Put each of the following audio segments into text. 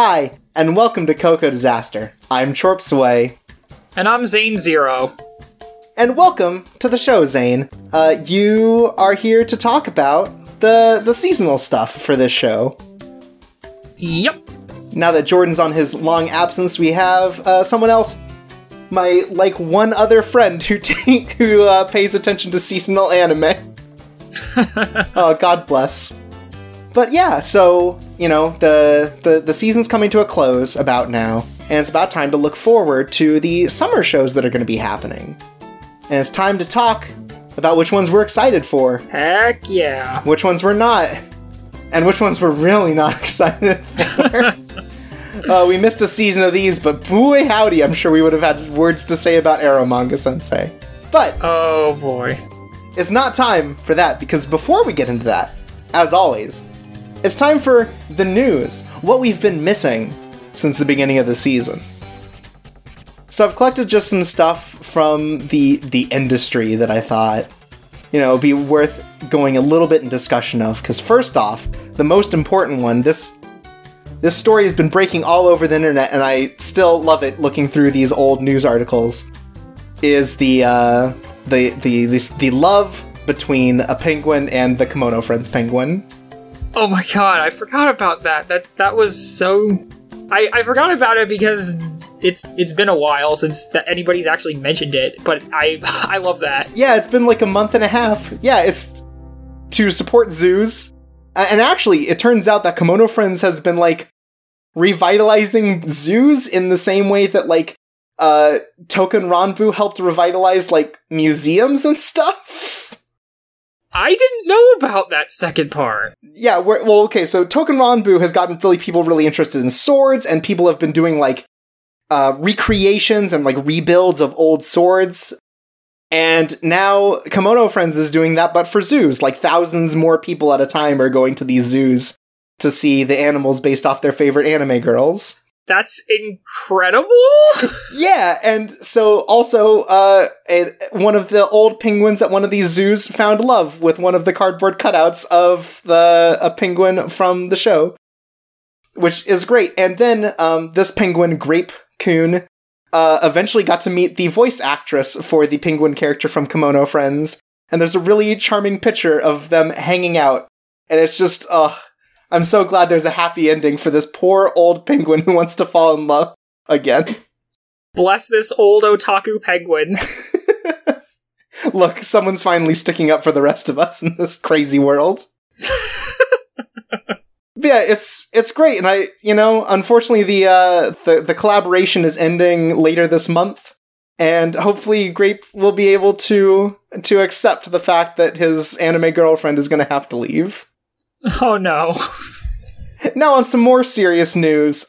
Hi, and welcome to Coco Disaster. I'm Chorp Sway, And I'm Zane Zero. and welcome to the show, Zane. Uh, you are here to talk about the the seasonal stuff for this show. Yep. Now that Jordan's on his long absence, we have uh, someone else, my like one other friend who take who uh, pays attention to seasonal anime. oh, God bless. But yeah, so you know the, the the season's coming to a close about now, and it's about time to look forward to the summer shows that are going to be happening. And it's time to talk about which ones we're excited for, Heck yeah. which ones we're not, and which ones we're really not excited for. uh, we missed a season of these, but boy howdy, I'm sure we would have had words to say about Eromanga Sensei. But Oh boy. it's not time for that because before we get into that, as always, it's time for the news. What we've been missing since the beginning of the season. So I've collected just some stuff from the the industry that I thought, you know, be worth going a little bit in discussion of. Because first off, the most important one, this this story has been breaking all over the internet, and I still love it looking through these old news articles. Is the uh, the the the, the love between a penguin and the Kemono Friends penguin? Oh my god, I forgot about that. That that was so I, I forgot about it because it's it's been a while since that anybody's actually mentioned it, but I I love that. Yeah, it's been like a month and a half. Yeah, it's to support zoos. And actually, it turns out that Kemono Friends has been like revitalizing zoos in the same way that like uh Touken Ranbu helped revitalize like museums and stuff. I didn't know about that second part. Yeah, well, okay, so Touken Ranbu has gotten really people really interested in swords, and people have been doing like uh, recreations and like rebuilds of old swords. And now Kemono Friends is doing that, but for zoos. Like thousands more people at a time are going to these zoos to see the animals based off their favorite anime girls. That's incredible. Yeah, and so also, uh, one of the old penguins at one of these zoos found love with one of the cardboard cutouts of the a penguin from the show, which is great. And then um, this penguin, Grape Coon, uh, eventually got to meet the voice actress for the penguin character from Kemono Friends, and there's a really charming picture of them hanging out, and it's just, uh, I'm so glad there's a happy ending for this poor old penguin who wants to fall in love again. Bless this old otaku penguin. Look, someone's finally sticking up for the rest of us in this crazy world. But yeah, it's it's great, and I you know unfortunately the uh the the collaboration is ending later this month, and hopefully Grape will be able to to accept the fact that his anime girlfriend is going to have to leave. Oh no. Now on some more serious news.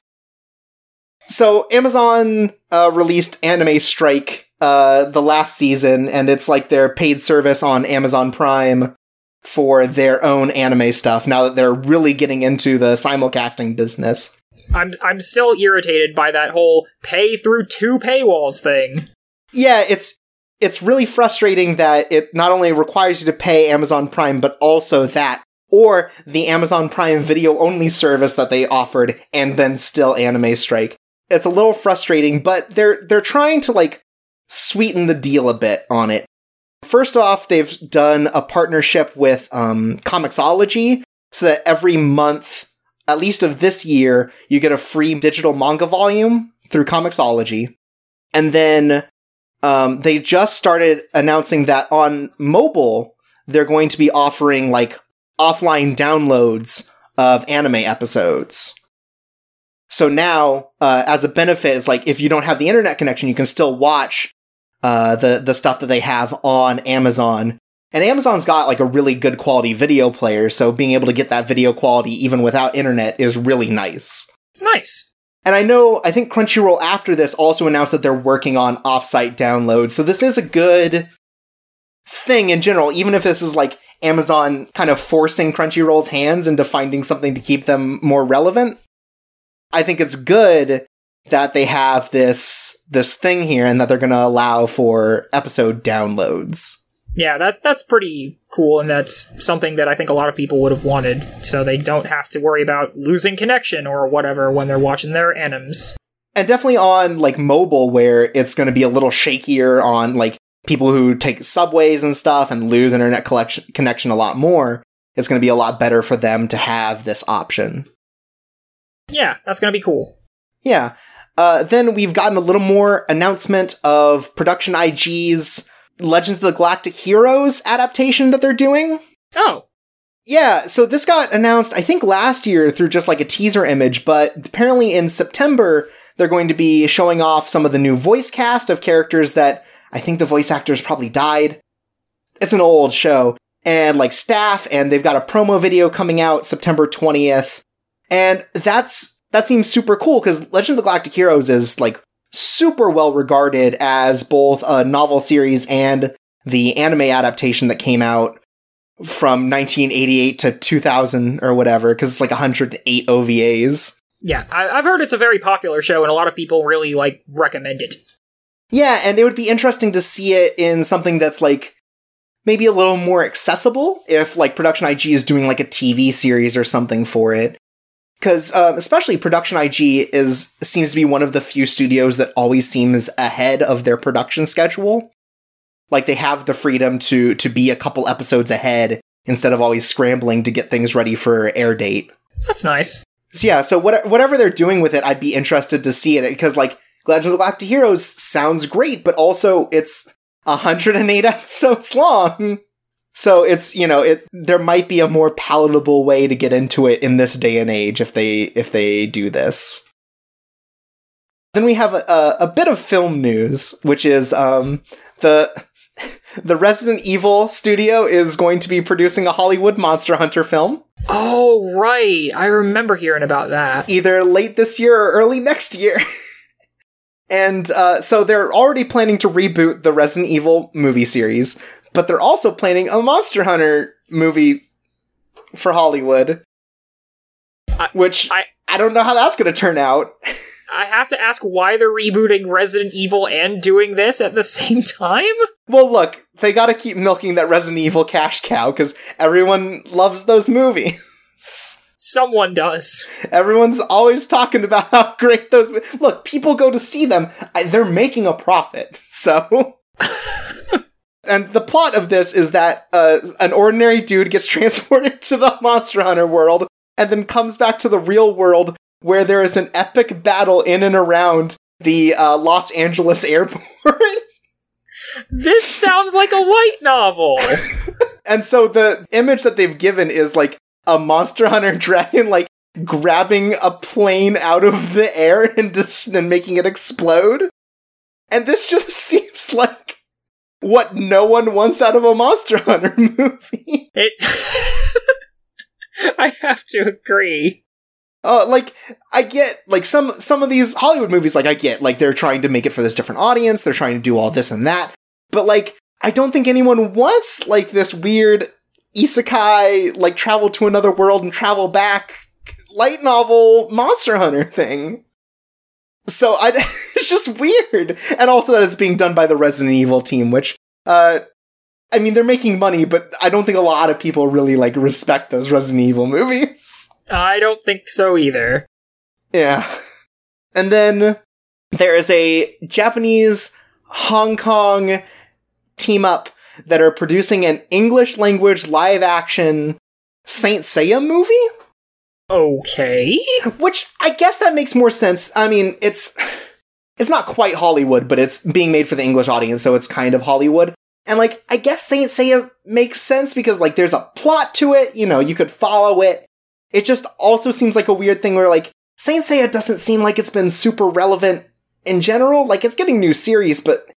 So Amazon uh, released Anime Strike uh, the last season, and it's like their paid service on Amazon Prime for their own anime stuff. Now that they're really getting into the simulcasting business. I'm I'm still irritated by that whole pay through two paywalls thing. Yeah, it's it's really frustrating that it not only requires you to pay Amazon Prime, but also that or the Amazon Prime video only service that they offered and then still Anime Strike. It's a little frustrating, but they're they're trying to like sweeten the deal a bit on it. First off, they've done a partnership with um, Comixology so that every month, at least of this year, you get a free digital manga volume through Comixology. And then um, they just started announcing that on mobile, they're going to be offering like offline downloads of anime episodes. So now, uh, as a benefit, it's like if you don't have the internet connection, you can still watch uh, the the stuff that they have on Amazon. And Amazon's got like a really good quality video player, so being able to get that video quality even without internet is really nice. Nice. And I know, I think Crunchyroll after this also announced that they're working on offsite downloads. So this is a good thing in general, even if this is like Amazon kind of forcing Crunchyroll's hands into finding something to keep them more relevant. I think it's good that they have this this thing here and that they're going to allow for episode downloads. Yeah, that that's pretty cool, and that's something that I think a lot of people would have wanted, so they don't have to worry about losing connection or whatever when they're watching their animes. And definitely on like mobile, where it's going to be a little shakier on like people who take subways and stuff and lose internet collection connection a lot more. It's going to be a lot better for them to have this option. Yeah, that's gonna be cool. Yeah. Uh, then we've gotten a little more announcement of Production IG's Legends of the Galactic Heroes adaptation that they're doing. Oh, Yeah, so this got announced, I think, last year through just like a teaser image, but apparently in September, they're going to be showing off some of the new voice cast of characters that I think the voice actors probably died. It's an old show. And like staff, and they've got a promo video coming out September 20th. And that's, that seems super cool because Legend of the Galactic Heroes is like super well regarded as both a novel series and the anime adaptation that came out from 1988 to 2000 or whatever, because it's like 108 OVAs. yeah, I, I've heard it's a very popular show, and a lot of people really like recommend it. Yeah, and it would be interesting to see it in something that's like maybe a little more accessible if like Production IG is doing like a TV series or something for it. Because um, especially Production IG is seems to be one of the few studios that always seems ahead of their production schedule. Like they have the freedom to to be a couple episodes ahead instead of always scrambling to get things ready for air date. That's nice. So yeah, so what, whatever they're doing with it, I'd be interested to see it because like Legend of the Galactic Heroes sounds great, but also it's 108 episodes long. So it's, you know, it there might be a more palatable way to get into it in this day and age if they if they do this. Then we have a, a, a bit of film news, which is um the the Resident Evil studio is going to be producing a Hollywood Monster Hunter film Oh, right. I remember hearing about that. either late this year or early next year. and uh, so they're already planning to reboot the Resident Evil movie series, but they're also planning a Monster Hunter movie for Hollywood. I- which I- I don't know how that's going to turn out. I have to ask why they're rebooting Resident Evil and doing this at the same time? Well, look, they got to keep milking that Resident Evil cash cow because everyone loves those movies. Someone does. Everyone's always talking about how great those. Look, people go to see them. They're making a profit. So. and the plot of this is that uh, an ordinary dude gets transported to the Monster Hunter world and then comes back to the real world where there is an epic battle in and around the uh, Los Angeles airport. This sounds like a white novel. And so the image that they've given is like a Monster Hunter dragon, like grabbing a plane out of the air and just and making it explode. And this just seems like what no one wants out of a Monster Hunter movie. It. I have to agree. Uh, like I get like some some of these Hollywood movies, like I get like they're trying to make it for this different audience, they're trying to do all this and that, but like I don't think anyone wants like this weird isekai like travel to another world and travel back light novel Monster Hunter thing. So I it's just weird, and also that it's being done by the Resident Evil team, which uh. I mean, they're making money, but I don't think a lot of people really like respect those Resident Evil movies. I don't think so either. Yeah. And then there is a Japanese Hong Kong team up that are producing an English language live action Saint Seiya movie, Okay. which I guess that makes more sense. I mean, it's it's not quite Hollywood, but it's being made for the English audience, so it's kind of Hollywood. And like, I guess Saint Seiya makes sense because like there's a plot to it, you know, you could follow it. It just also seems like a weird thing where like Saint Seiya doesn't seem like it's been super relevant in general. Like it's getting new series, but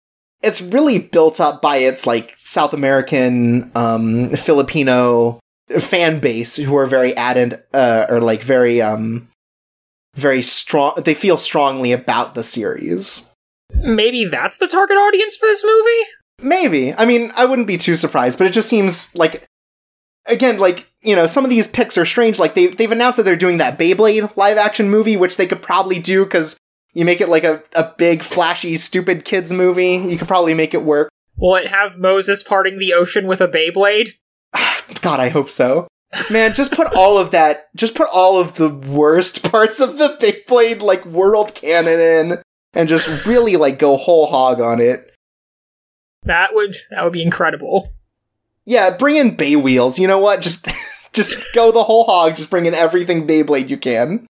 it's really built up by its like South American, um, Filipino fan base who are very added, uh, or like very, um, very strong. They feel strongly about the series. Maybe that's the target audience for this movie? Maybe. I mean, I wouldn't be too surprised, but it just seems like again, like, you know, some of these picks are strange. Like they they've announced that they're doing that Beyblade live action movie, which they could probably do because you make it like a, a big, flashy, stupid kids movie. You could probably make it work. Will it have Moses parting the ocean with a Beyblade? God, I hope so. Man, just put all of that, just put all of the worst parts of the Beyblade, like, world canon in, and just really, like, go whole hog on it. That would that would be incredible. Yeah, bring in BeyWheelz. You know what? Just just go the whole hog. Just bring in everything Beyblade you can.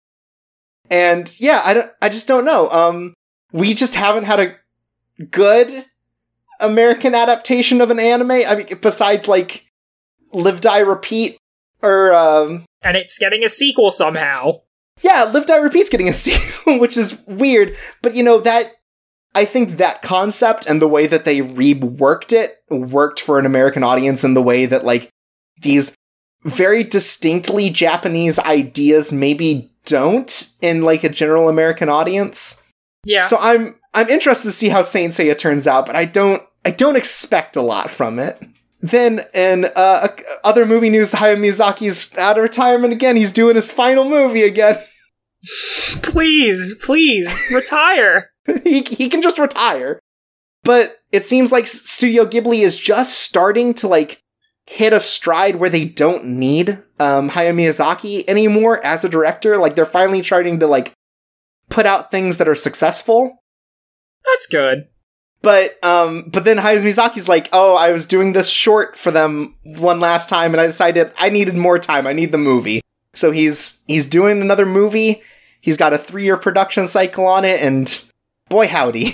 And yeah, I don't. I just don't know. Um, we just haven't had a good American adaptation of an anime. I mean, besides like Live Die Repeat or um, And it's getting a sequel somehow. yeah, Live Die Repeat's getting a sequel, which is weird. But you know that I think that concept and the way that they reworked it worked for an American audience in the way that like these very distinctly Japanese ideas maybe don't in like a general American audience. Yeah. So I'm I'm interested to see how Saint Seiya turns out, but I don't I don't expect a lot from it. Then in uh, other movie news, Hayao Miyazaki's out of retirement again. He's doing his final movie again. please, please, retire. he he can just retire. But it seems like Studio Ghibli is just starting to like hit a stride where they don't need um, Hayao Miyazaki anymore as a director. Like they're finally starting to like put out things that are successful. That's good. But um, but then Hayao Miyazaki's like, oh, I was doing this short for them one last time, and I decided I needed more time. I need the movie. So he's he's doing another movie. He's got a three year production cycle on it, and boy howdy.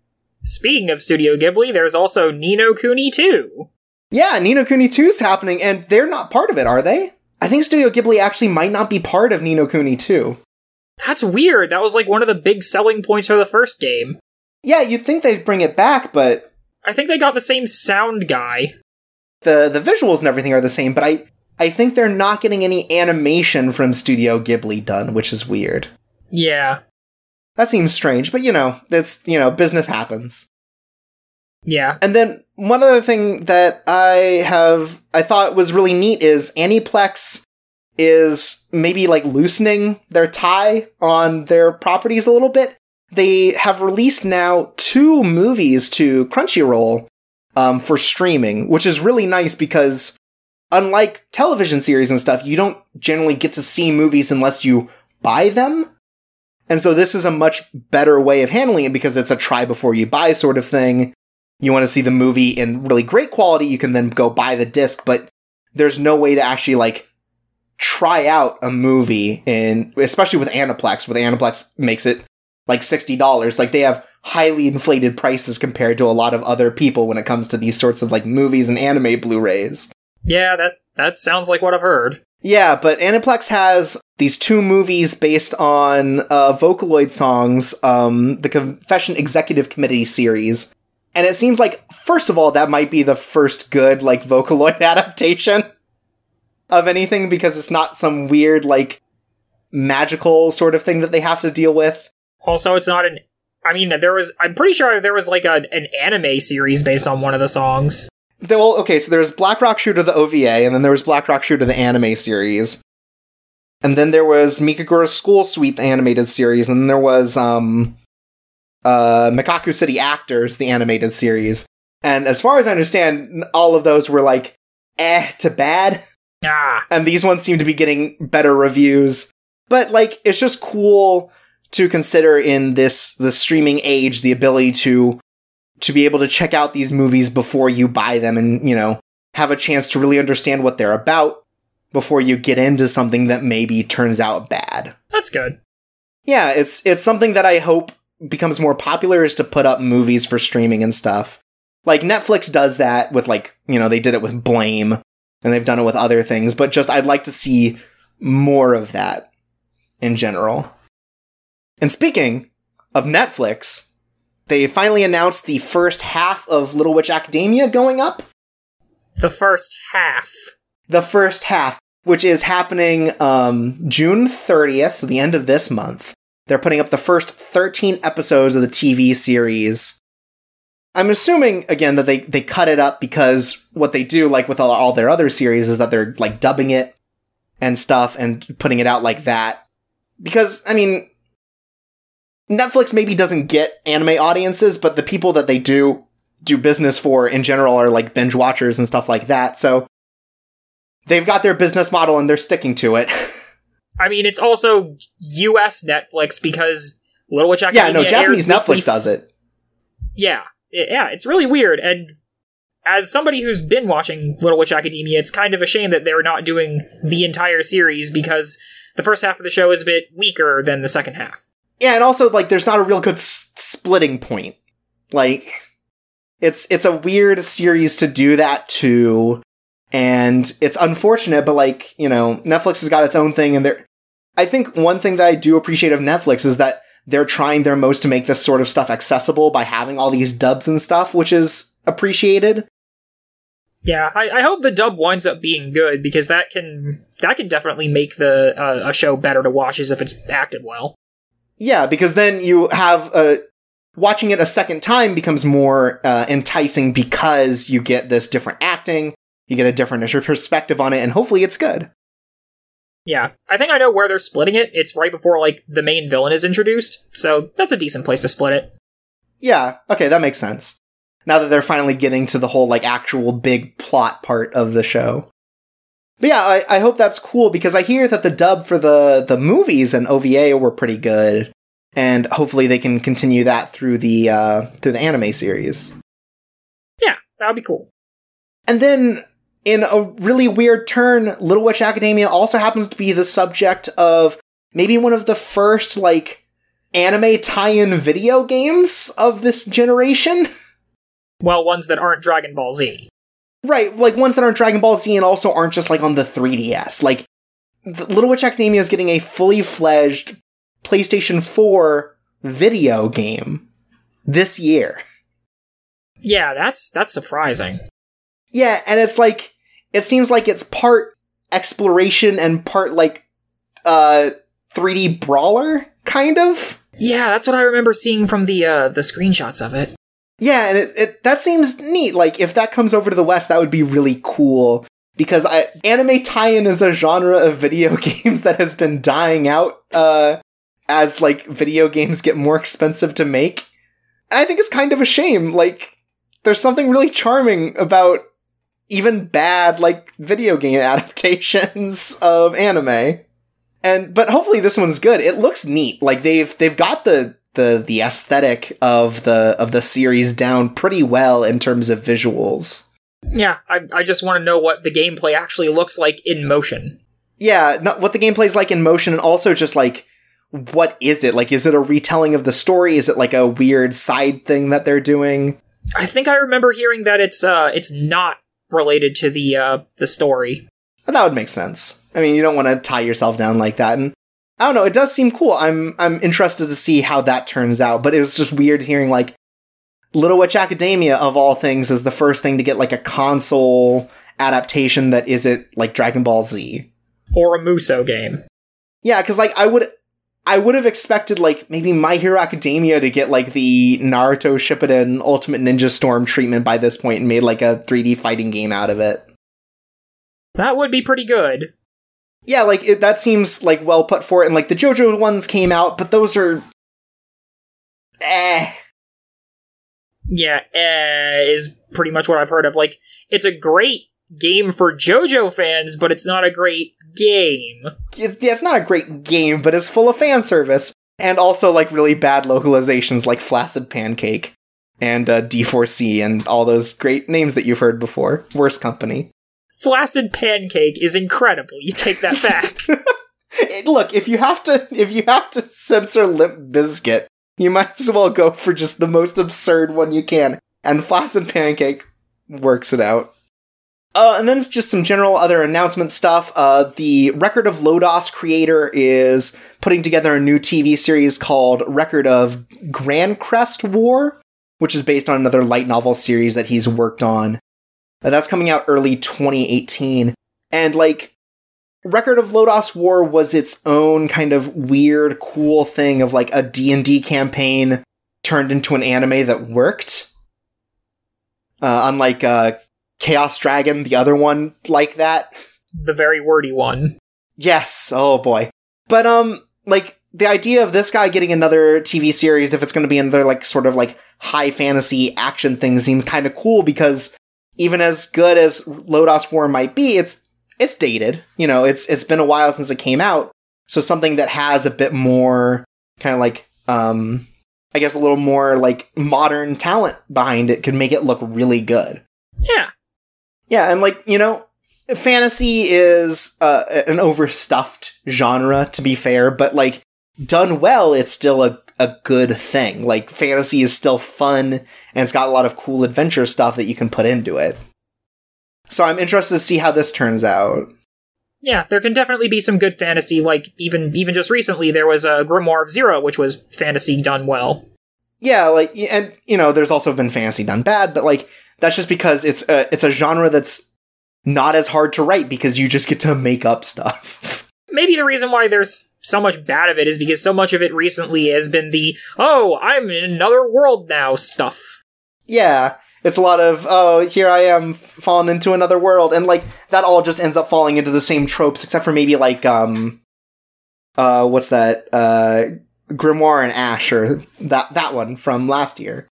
Speaking of Studio Ghibli, there's also Ni no Kuni 2. yeah, Ni no Kuni 2 is happening, and they're not part of it, are they? I think Studio Ghibli actually might not be part of Ni no Kuni 2. That's weird. That was like one of the big selling points for the first game. Yeah, you'd think they'd bring it back, but I think they got the same sound guy. the the visuals and everything are the same, but I I think they're not getting any animation from Studio Ghibli done, which is weird. Yeah. That seems strange, but you know, that's you know, business happens. Yeah. And then one other thing that I have I thought was really neat is Aniplex is maybe like loosening their tie on their properties a little bit. They have released now two movies to Crunchyroll um, for streaming, which is really nice because unlike television series and stuff, you don't generally get to see movies unless you buy them. And so this is a much better way of handling it because it's a try before you buy sort of thing. You want to see the movie in really great quality, you can then go buy the disc, but there's no way to actually like try out a movie in especially with Aniplex, with Aniplex makes it like $60. Like they have highly inflated prices compared to a lot of other people when it comes to these sorts of like movies and anime Blu-rays. Yeah, that that sounds like what I've heard. Yeah, but Aniplex has these two movies based on uh, Vocaloid songs, um, the Confession Executive Committee series. And it seems like, first of all, that might be the first good, like, Vocaloid adaptation of anything because it's not some weird, like, magical sort of thing that they have to deal with. Also, it's not an I mean, there was I'm pretty sure there was like a, an anime series based on one of the songs. The- Well, okay, so there's Black Rock Shooter the OVA, and then there was Black Rock Shooter the anime series. And then there was Mikagura's School Suite, the animated series, and then there was um uh Mekakucity Actors, the animated series. And as far as I understand, all of those were like eh to bad, Ah, and these ones seem to be getting better reviews. But like it's just cool to consider in this the streaming age the ability to to be able to check out these movies before you buy them and, you know, have a chance to really understand what they're about before you get into something that maybe turns out bad. that's good. Yeah, it's it's something that I hope becomes more popular is to put up movies for streaming and stuff. Like Netflix does that with like, you know, they did it with Blame and they've done it with other things, but just I'd like to see more of that in general. And speaking of Netflix, they finally announced the first half of Little Witch Academia going up. The first half. The first half, which is happening um, June 30th, so the end of this month. They're putting up the first 13 episodes of the TV series. I'm assuming, again, that they, they cut it up because what they do, like with all, all their other series, is that they're like dubbing it and stuff and putting it out like that. Because, I mean, Netflix maybe doesn't get anime audiences, but the people that they do do business for in general are like binge watchers and stuff like that. So they've got their business model and they're sticking to it. I mean, it's also U.S. Netflix because Little Witch Academia. yeah, no, Japanese Netflix does it. Yeah, I- yeah, it's really weird. And as somebody who's been watching Little Witch Academia, it's kind of a shame that they're not doing the entire series because the first half of the show is a bit weaker than the second half. Yeah, and also like there's not a real good s- splitting point. Like it's it's a weird series to do that to and it's unfortunate but like, you know, Netflix has got its own thing and they're I think one thing that I do appreciate of Netflix is that they're trying their most to make this sort of stuff accessible by having all these dubs and stuff, which is appreciated. Yeah, I, I hope the dub winds up being good because that can that can definitely make the uh, a show better to watch as if it's acted well. Yeah, because then you have uh, watching it a second time becomes more uh, enticing because you get this different acting, you get a different perspective on it, and hopefully it's good. Yeah, I think I know where they're splitting it. It's right before like the main villain is introduced, so that's a decent place to split it. Yeah, okay, that makes sense. Now that they're finally getting to the whole like actual big plot part of the show. But yeah, I, I hope that's cool because I hear that the dub for the the movies and OVA were pretty good, and hopefully they can continue that through the uh, through the anime series. Yeah, that would be cool. And then, in a really weird turn, Little Witch Academia also happens to be the subject of maybe one of the first, like, anime tie in video games of this generation. Well, ones that aren't Dragon Ball Z. right, like ones that aren't Dragon Ball Z and also aren't just, like, on the 3DS. Like, the Little Witch Academia is getting a fully fledged PlayStation 4 video game this year. Yeah, that's that's surprising. Yeah, and it's like it seems like it's part exploration and part like uh 3D brawler kind of. Yeah, that's what I remember seeing from the uh the screenshots of it. Yeah, and it, it that seems neat. Like if that comes over to the West, that would be really cool. Because I, anime tie-in is a genre of video games that has been dying out uh, as like video games get more expensive to make. And I think it's kind of a shame. Like there's something really charming about even bad like video game adaptations of anime. And but hopefully this one's good. It looks neat. Like they've they've got the the the aesthetic of the of the series down pretty well in terms of visuals. Yeah, I I just want to know what the gameplay actually looks like in motion. Yeah, not what the gameplay's like in motion and also just like what is it? Like is it a retelling of the story? Is it like a weird side thing that they're doing? I think I remember hearing that it's uh it's not related to the uh the story. That would make sense. I mean, you don't want to tie yourself down like that and I don't know, it does seem cool. I'm I'm interested to see how that turns out, but it was just weird hearing like Little Witch Academia of all things is the first thing to get like a console adaptation that isn't like Dragon Ball Z. Or a Muso game. Yeah, because like I would, I would have expected like maybe My Hero Academia to get like the Naruto Shippuden Ultimate Ninja Storm treatment by this point and made like a 3D fighting game out of it. That would be pretty good. Yeah, like it, that seems like well put for it, and like the JoJo ones came out, but those are, eh. Yeah, eh, is pretty much what I've heard of. Like, it's a great game for JoJo fans, but it's not a great game. It, yeah, it's not a great game, but it's full of fan service and also like really bad localizations like Flaccid Pancake and uh, D4C and all those great names that you've heard before. Worst company. Flaccid Pancake is incredible. You take that back. It- look, if you have to, if you have to censor Limp Bizkit, you might as well go for just the most absurd one you can. And Flaccid Pancake works it out. Uh, and then it's just some general other announcement stuff. Uh, the Record of Lodoss creator is putting together a new TV series called Record of Grancrest War, which is based on another light novel series that he's worked on. Uh, that's coming out early 2018. And like, Record of Lodoss War was its own kind of weird, cool thing of like a D&D campaign turned into an anime that worked. Uh, unlike uh, Chaos Dragon, the other one like that. the very wordy one. Yes, oh boy. But um like the idea of this guy getting another TV series if it's going to be another like sort of like high fantasy action thing seems kind of cool because even as good as Lodoss War might be, it's it's dated. You know, it's it's been a while since it came out. So something that has a bit more kind of like um I guess a little more like modern talent behind it could make it look really good. Yeah. Yeah, and like, you know, fantasy is uh, an overstuffed genre to be fair, but like done well, it's still a a good thing. Like fantasy is still fun and it's got a lot of cool adventure stuff that you can put into it. So I'm interested to see how this turns out. Yeah, there can definitely be some good fantasy. Like even even just recently, there was a Grimoire of Zero, which was fantasy done well. Yeah, like and you know, there's also been fantasy done bad, but like that's just because it's a it's a genre that's not as hard to write because you just get to make up stuff. Maybe the reason why there's so much bad of it is because so much of it recently has been the oh I'm in another world now stuff. Yeah, it's a lot of oh here I am falling into another world, and like that all just ends up falling into the same tropes, except for maybe like um, uh, what's that uh, Grimoire and Ash or that that one from last year,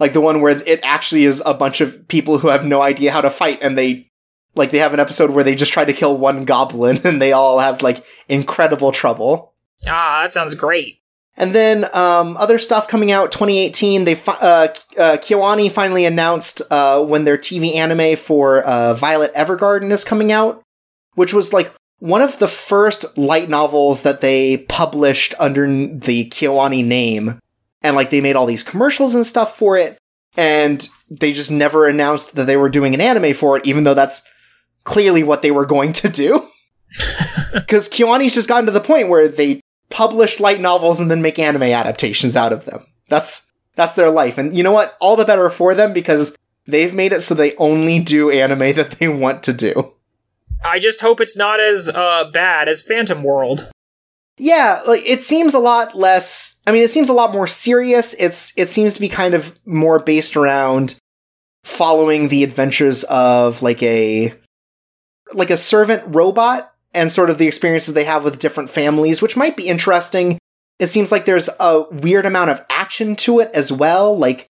like the one where it actually is a bunch of people who have no idea how to fight, and they like they have an episode where they just try to kill one goblin, and they all have like incredible trouble. Ah, that sounds great. And then um, other stuff coming out 2018. They fi- uh, uh, KyoAni finally announced uh, when their TV anime for uh, Violet Evergarden is coming out, which was like one of the first light novels that they published under the KyoAni name, and like they made all these commercials and stuff for it, and they just never announced that they were doing an anime for it, even though that's clearly what they were going to do. Because KyoAni's just gotten to the point where they publish light novels and then make anime adaptations out of them. That's that's their life. And you know what? All the better for them because they've made it so they only do anime that they want to do. I just hope it's not as uh, bad as Phantom World. Yeah, like it seems a lot less I mean it seems a lot more serious. It's it seems to be kind of more based around following the adventures of like a like a servant robot and sort of the experiences they have with different families, which might be interesting. It seems like there's a weird amount of action to it as well. Like,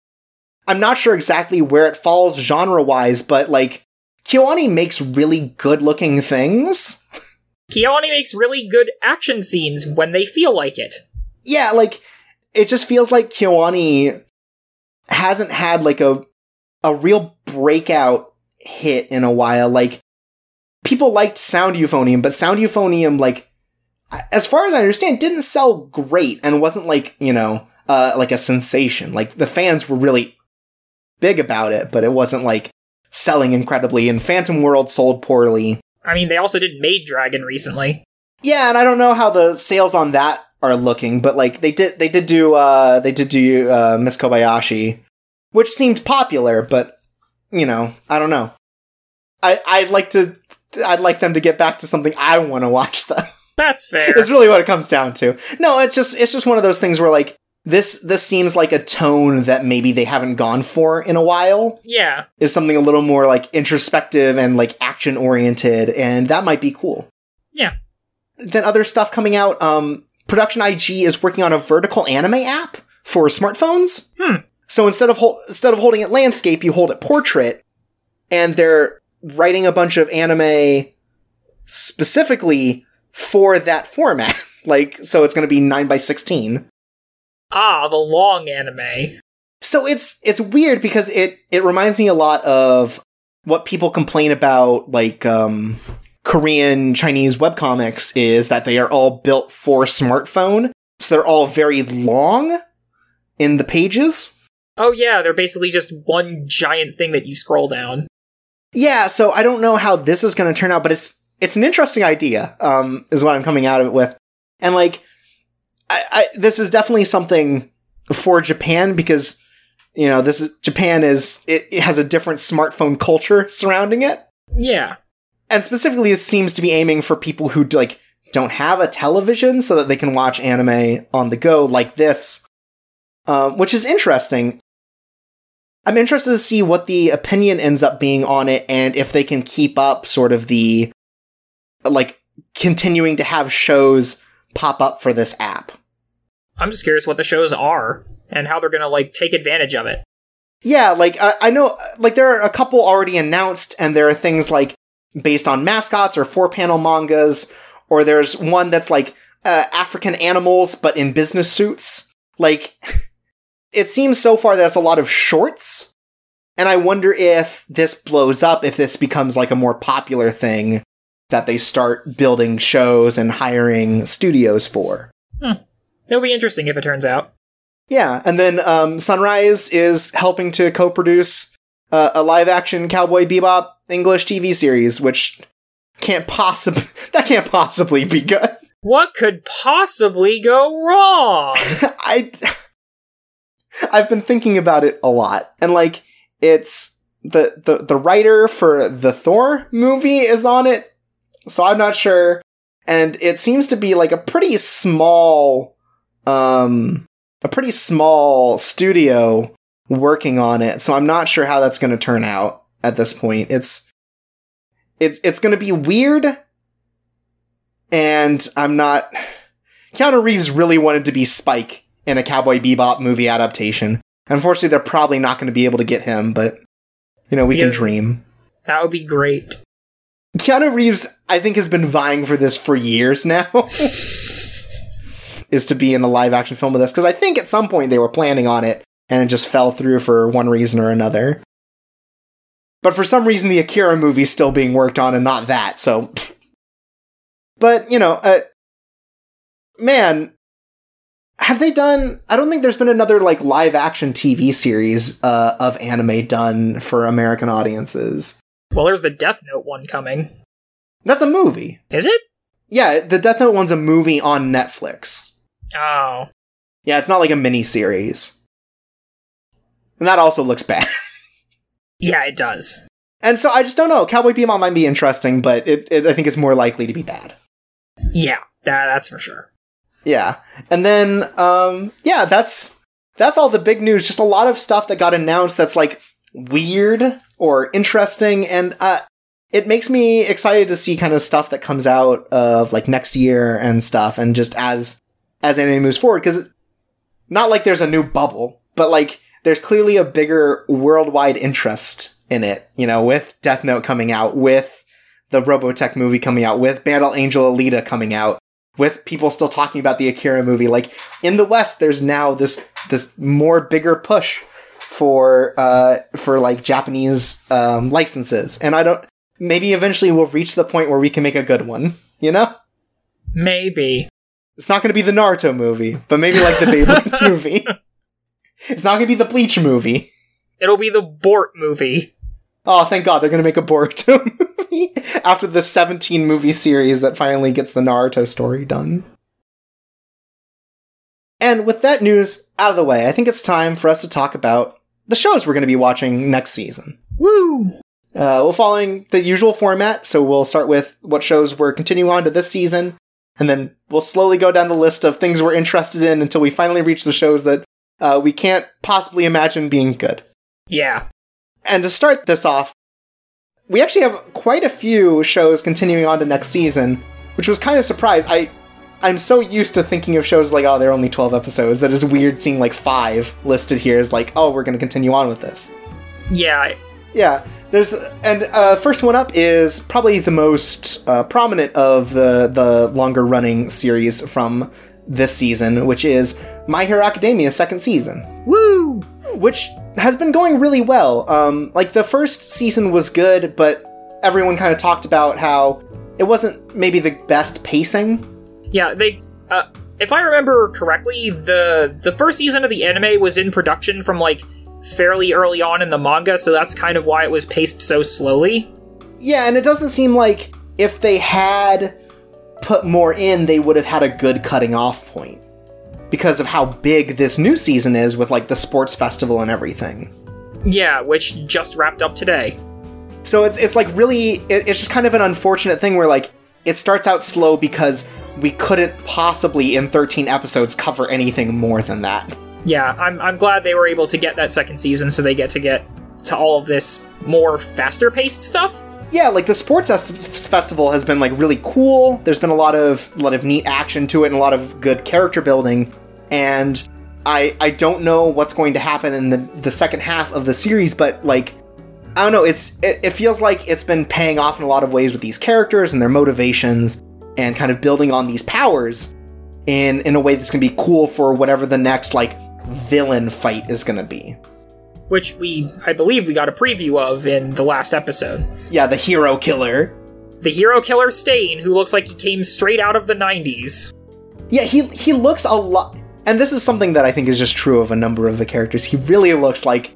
I'm not sure exactly where it falls genre wise, but like, KyoAni makes really good looking things. KyoAni makes really good action scenes when they feel like it. Yeah, like, it just feels like KyoAni hasn't had like a a real breakout hit in a while. Like, people liked Sound Euphonium, but Sound Euphonium, like, as far as I understand, didn't sell great and wasn't like, you know, uh, like a sensation. Like, the fans were really big about it, but it wasn't like selling incredibly. And Phantom World sold poorly. I mean, they also did Maid Dragon recently. Yeah, and I don't know how the sales on that are looking, but like they did, they did do, uh, they did do uh, Miss Kobayashi, which seemed popular, but you know, I don't know. I I'd like to I'd like them to get back to something I want to watch them. That's fair. It's really what it comes down to. No, it's just it's just one of those things where like this this seems like a tone that maybe they haven't gone for in a while. Yeah. Is something a little more like introspective and like action oriented and that might be cool. Yeah. Then other stuff coming out um Production IG is working on a vertical anime app for smartphones. Hmm. So instead of hol- instead of holding it landscape, you hold it portrait and they're writing a bunch of anime specifically for that format. like, so it's going to be 9 by 16 Ah, the long anime. So it's it's weird because it it reminds me a lot of what people complain about like um Korean Chinese webcomics is that they are all built for smartphone. So they're all very long in the pages. Oh yeah, they're basically just one giant thing that you scroll down. Yeah, so I don't know how this is going to turn out, but it's it's an interesting idea. Um, is what I'm coming out of it with, and like, I, I this is definitely something for Japan because you know this is Japan is it, it has a different smartphone culture surrounding it, Yeah. and specifically it seems to be aiming for people who like don't have a television so that they can watch anime on the go like this, um, which is interesting. I'm interested to see what the opinion ends up being on it and if they can keep up sort of the like continuing to have shows pop up for this app. I'm just curious what the shows are and how they're gonna like take advantage of it. Yeah, like I, I know, like there are a couple already announced, and there are things like based on mascots or four panel mangas, or there's one that's like uh, African animals but in business suits. Like, it seems so far that it's a lot of shorts, and I wonder if this blows up, if this becomes like a more popular thing that they start building shows and hiring studios for. Hmm. It'll be interesting if it turns out. Yeah, and then um, Sunrise is helping to co-produce uh, a live-action Cowboy Bebop English TV series, which can't possibly that can't possibly be good. What could possibly go wrong? I I've been thinking about it a lot, and like it's the the the writer for the Thor movie is on it, so I'm not sure, and it seems to be like a pretty small um a pretty small studio working on it, so I'm not sure how that's going to turn out at this point. It's it's it's going to be weird, and I'm not. Keanu Reeves really wanted to be Spike in a Cowboy Bebop movie adaptation. Unfortunately, they're probably not going to be able to get him, but you know we Yeah. can dream. That would be great. Keanu Reeves, I think, has been vying for this for years now. is to be in a live action film with us because I think at some point they were planning on it and it just fell through for one reason or another. But for some reason, the Akira movie's still being worked on and not that. So, but you know, uh, man, have they done? I don't think there's been another like live action TV series uh, of anime done for American audiences. Well, there's the Death Note one coming. That's a movie. Is it? Yeah, the Death Note one's a movie on Netflix. Oh. Yeah, it's not like a mini series. And that also looks bad. Yeah, it does. And so I just don't know. Cowboy Bebop might be interesting, but it, it I think it's more likely to be bad. Yeah, that, that's for sure. Yeah. And then um yeah, that's that's all the big news. Just a lot of stuff that got announced that's like weird or interesting and uh it makes me excited to see kind of stuff that comes out of like next year and stuff and just as as anime moves forward cuz not like there's a new bubble, but like there's clearly a bigger worldwide interest in it, you know, with Death Note coming out, with the Robotech movie coming out, with Battle Angel Alita coming out, with people still talking about the Akira movie. Like in the West, there's now this this more bigger push for uh for like Japanese um licenses. And I don't maybe eventually we'll reach the point where we can make a good one, you know? Maybe. It's not going to be the Naruto movie, but maybe like the Beyblade movie. It's not going to be the Bleach movie. It'll be the Bort movie. Oh, thank God they're going to make a Boruto movie after the 17 movie series that finally gets the Naruto story done. And with that news out of the way, I think it's time for us to talk about the shows we're going to be watching next season. Woo! Uh, we're following the usual format, so we'll start with what shows we're continuing on to this season, and then we'll slowly go down the list of things we're interested in until we finally reach the shows that uh, we can't possibly imagine being good. Yeah. And to start this off, we actually have quite a few shows continuing on to next season, which was kind of surprised. I I'm so used to thinking of shows like, oh, they're only 12 episodes, that is weird seeing like five listed here as like, oh, we're going to continue on with this. Yeah. Yeah, there's and uh, first one up is probably the most uh, prominent of the the longer running series from this season, which is My Hero Academia's second season Woo! which has been going really well. Um, like the first season was good, but everyone kind of talked about how it wasn't maybe the best pacing. Yeah, they uh if I remember correctly, the the first season of the anime was in production from like fairly early on in the manga, so that's kind of why it was paced so slowly. Yeah, and it doesn't seem like if they had put more in, they would have had a good cutting off point because of how big this new season is with like the sports festival and everything. Yeah, which just wrapped up today. So it's it's like really it, it's just kind of an unfortunate thing where like it starts out slow because we couldn't possibly in 13 episodes cover anything more than that. Yeah, I'm I'm glad they were able to get that second season so they get to get to all of this more faster paced stuff. Yeah, like the sports es- festival has been like really cool. There's been a lot of a lot of neat action to it and a lot of good character building. And I I don't know what's going to happen in the the second half of the series, but like I don't know, it's it, it feels like it's been paying off in a lot of ways with these characters and their motivations and kind of building on these powers in in a way that's going to be cool for whatever the next like villain fight is going to be. Which we, I believe, we got a preview of in the last episode. Yeah, the hero killer. The hero killer Stain, who looks like he came straight out of the 90s. Yeah, he he looks a lot and this is something that I think is just true of a number of the characters. He really looks like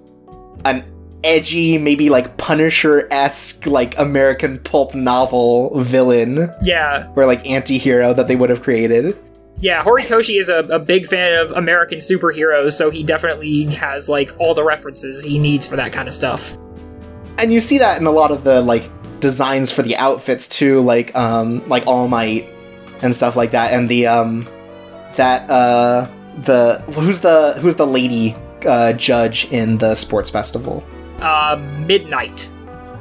an edgy, maybe like Punisher esque, like American pulp novel villain. Yeah. Or like anti hero that they would have created. Yeah, Horikoshi is a, a big fan of American superheroes, so he definitely has like all the references he needs for that kind of stuff. And you see that in a lot of the like designs for the outfits too, like um like All Might and stuff like that, and the um that uh the who's the who's the lady uh, judge in the sports festival? Uh, Midnight.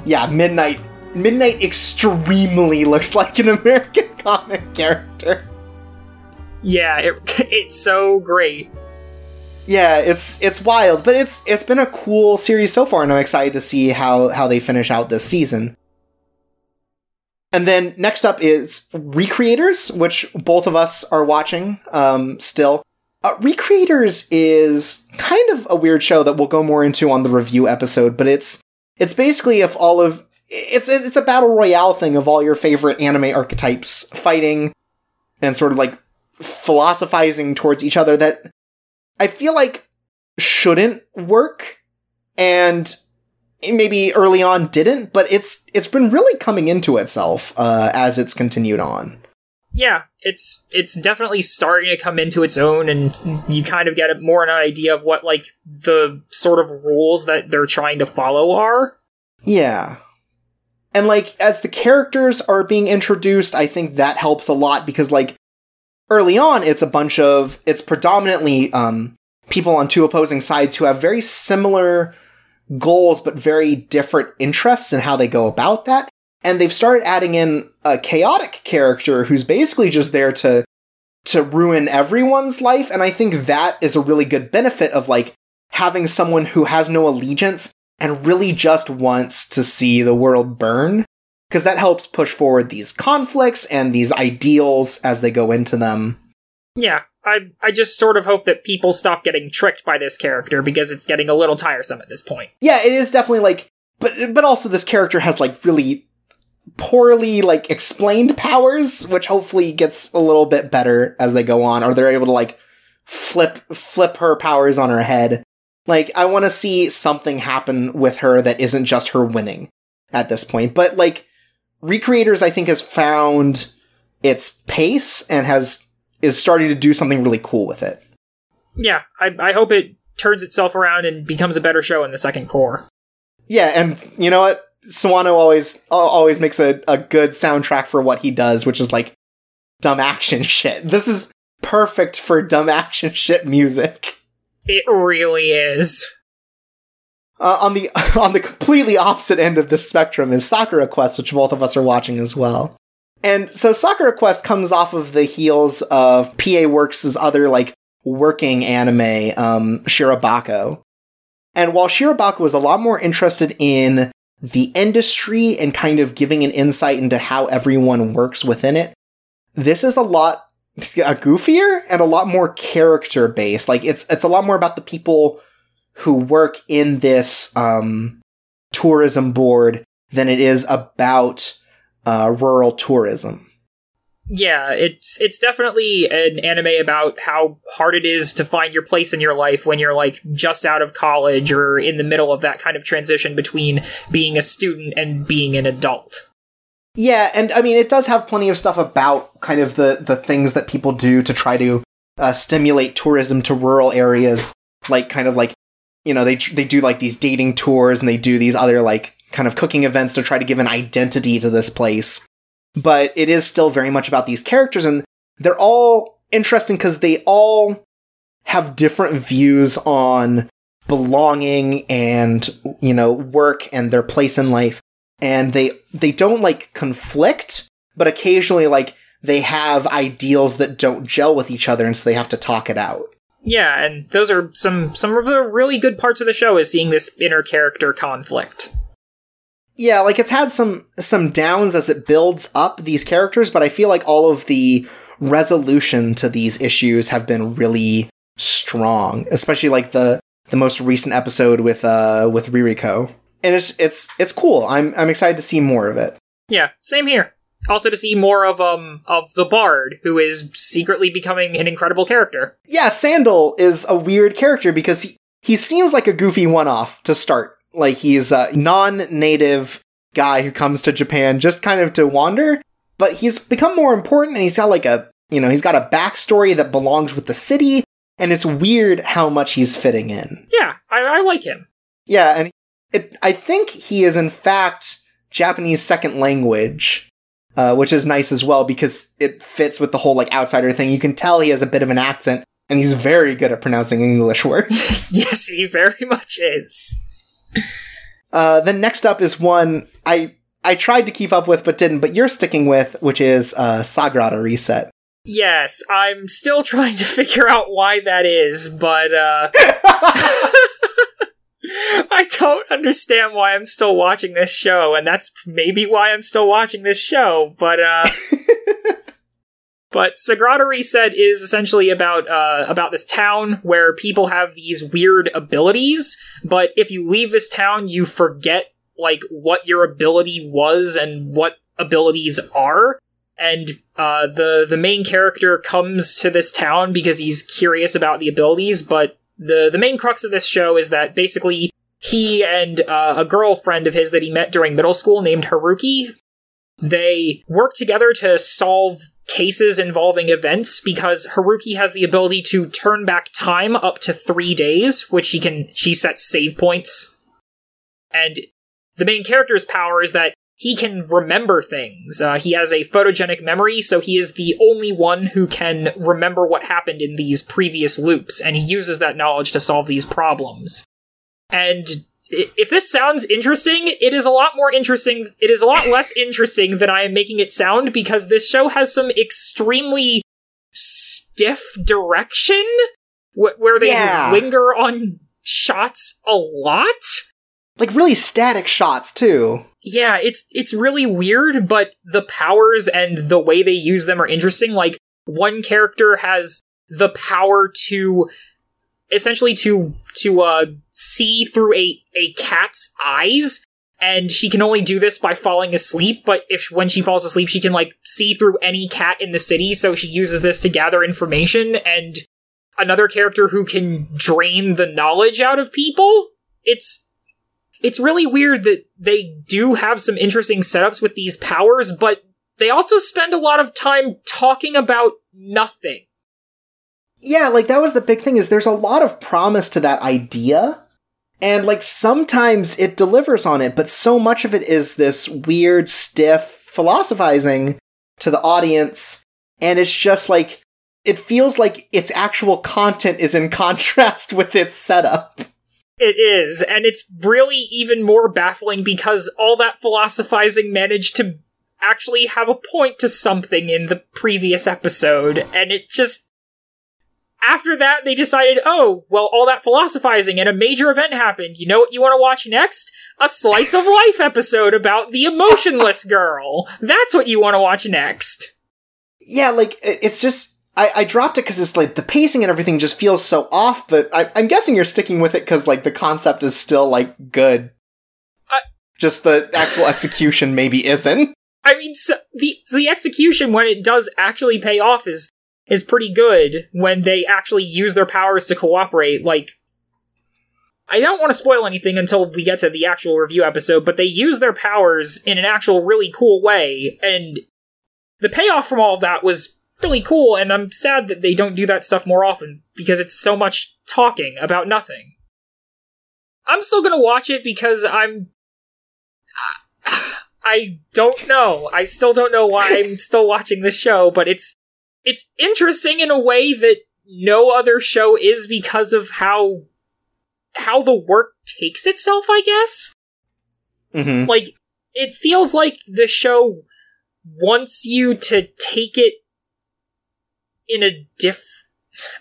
Yeah, Midnight. Midnight extremely looks like an American comic character. Yeah, it, it's so great. Yeah, it's it's wild, but it's it's been a cool series so far, and I'm excited to see how how they finish out this season. And then next up is Recreators, which both of us are watching um, still. Uh, Recreators is kind of a weird show that we'll go more into on the review episode, but it's it's basically if all of it's it's a battle royale thing of all your favorite anime archetypes fighting and sort of like philosophizing towards each other that I feel like shouldn't work and maybe early on didn't, but it's it's been really coming into itself uh, as it's continued on. Yeah, it's it's definitely starting to come into its own, and you kind of get more an idea of what like the sort of rules that they're trying to follow are. Yeah. And like as the characters are being introduced, I think that helps a lot because like early on it's a bunch of it's predominantly um people on two opposing sides who have very similar goals but very different interests in how they go about that. And they've started adding in a chaotic character who's basically just there to to ruin everyone's life and I think that is a really good benefit of like having someone who has no allegiance and really just wants to see the world burn because that helps push forward these conflicts and these ideals as they go into them. Yeah, I I just sort of hope that people stop getting tricked by this character because it's getting a little tiresome at this point. Yeah, it is definitely like but but also this character has like really poorly like explained powers which hopefully gets a little bit better as they go on or they're able to like flip flip her powers on her head. Like I want to see something happen with her that isn't just her winning at this point. But like Recreators I think has found its pace and has is starting to do something really cool with it. Yeah, I, I hope it turns itself around and becomes a better show in the second core. Yeah, and you know what? Sawano always always makes a, a good soundtrack for what he does, which is like dumb action shit. This is perfect for dumb action shit music. It really is. Uh, on the on the completely opposite end of the spectrum is Sakura Quest, which both of us are watching as well. And so Sakura Quest comes off of the heels of PA Works' other like working anime, um, Shirobako. And while Shirobako was a lot more interested in the industry and kind of giving an insight into how everyone works within it, this is a lot uh, goofier and a lot more character based. Like it's it's a lot more about the people who work in this um, tourism board than it is about uh, rural tourism. Yeah, it's it's definitely an anime about how hard it is to find your place in your life when you're like just out of college or in the middle of that kind of transition between being a student and being an adult. Yeah, and I mean it does have plenty of stuff about kind of the the things that people do to try to uh, stimulate tourism to rural areas, like kind of like you know they they do like these dating tours and they do these other like kind of cooking events to try to give an identity to this place but it is still very much about these characters and they're all interesting because they all have different views on belonging and you know work and their place in life and they they don't like conflict but occasionally like they have ideals that don't gel with each other and so they have to talk it out Yeah, and those are some some of the really good parts of the show is seeing this inner character conflict. Yeah, like it's had some some downs as it builds up these characters, but I feel like all of the resolution to these issues have been really strong, especially like the the most recent episode with uh with Ririko. And it's it's it's cool. I'm I'm excited to see more of it. Yeah, same here. Also to see more of um of the bard who is secretly becoming an incredible character. Yeah, Sandal is a weird character because he he seems like a goofy one-off to start. Like he's a non-native guy who comes to Japan just kind of to wander, but he's become more important and he's got like a, you know, he's got a backstory that belongs with the city, and it's weird how much he's fitting in. Yeah, I, I like him. Yeah, and it, I think he is in fact Japanese second language, uh, which is nice as well because it fits with the whole like outsider thing. You can tell he has a bit of an accent, and he's very good at pronouncing English words. yes, he very much is. Uh, then next up is one I I tried to keep up with but didn't, but you're sticking with, which is uh, Sagrada Reset. Yes, I'm still trying to figure out why that is, but uh I don't understand why I'm still watching this show, and that's maybe why I'm still watching this show, but uh But Sagrada Reset is essentially about uh, about this town where people have these weird abilities, but if you leave this town, you forget like what your ability was and what abilities are. And uh, the the main character comes to this town because he's curious about the abilities, but the the main crux of this show is that basically he and uh, a girlfriend of his that he met during middle school named Haruki they work together to solve cases involving events because Haruki has the ability to turn back time up to three days, which she can she sets save points. And the main character's power is that he can remember things. Uh, he has a photogenic memory, so he is the only one who can remember what happened in these previous loops, and he uses that knowledge to solve these problems. And if this sounds interesting, it is a lot more interesting. It is a lot less interesting than I am making it sound because this show has some extremely stiff direction wh- where they Yeah. linger on shots a lot. like really static shots too. Yeah, it's it's really weird, but the powers and the way they use them are interesting. Like one character has the power to essentially to to uh see through a a cat's eyes. And she can only do this by falling asleep but if when she falls asleep she can like see through any cat in the city so she uses this to gather information. And another character who can drain the knowledge out of people it's it's really weird that they do have some interesting setups with these powers but they also spend a lot of time talking about nothing Yeah, like that was the big thing is there's a lot of promise to that idea. And like sometimes it delivers on it, but so much of it is this weird, stiff philosophizing to the audience. And it's just like, it feels like its actual content is in contrast with its setup. It is, and it's really even more baffling because all that philosophizing managed to actually have a point to something in the previous episode, and it just. After that, they decided, oh, well, all that philosophizing and a major event happened. You know what you want to watch next? A slice of life episode about the emotionless girl. That's what you want to watch next. Yeah, like it's just. I, I dropped it because it's like the pacing and everything just feels so off, but I, I'm guessing you're sticking with it because like the concept is still like good. I- just the actual execution maybe isn't. I mean, so the the execution when it does actually pay off is is pretty good when they actually use their powers to cooperate. Like, I don't want to spoil anything until we get to the actual review episode, but they use their powers in an actual really cool way, and the payoff from all of that was really cool. And I'm sad that they don't do that stuff more often because it's so much talking about nothing. I'm still gonna watch it because I'm I don't know. I still don't know why I'm still watching this show, but it's it's interesting in a way that no other show is because of how how the work takes itself, I guess. Mm-hmm. Like it feels like the show wants you to take it in a diff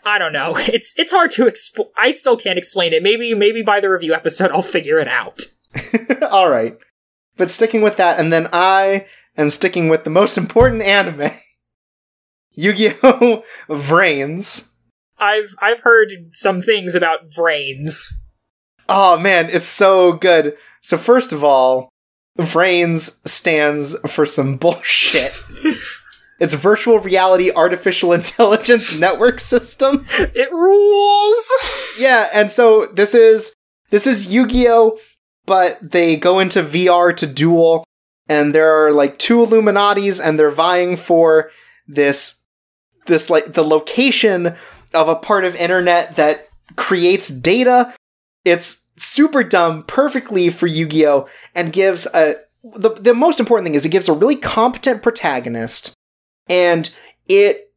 I don't know. It's it's hard to explain. I still can't explain it. Maybe maybe by the review episode I'll figure it out. All right. But sticking with that, and then I am sticking with the most important anime Yu Gi Oh! Vrains. I've I've heard some things about Vrains. Oh man, it's so good. So, first of all, Vrains stands for some bullshit. it's virtual reality artificial intelligence network system. It rules. Yeah, and so this is this is Yu-Gi-Oh, but they go into VR to duel and there are like two Illuminatis and they're vying for this this like the location of a part of internet that creates data. It's super dumb, perfectly for Yu-Gi-Oh, and gives a the the most important thing is it gives a really competent protagonist, and it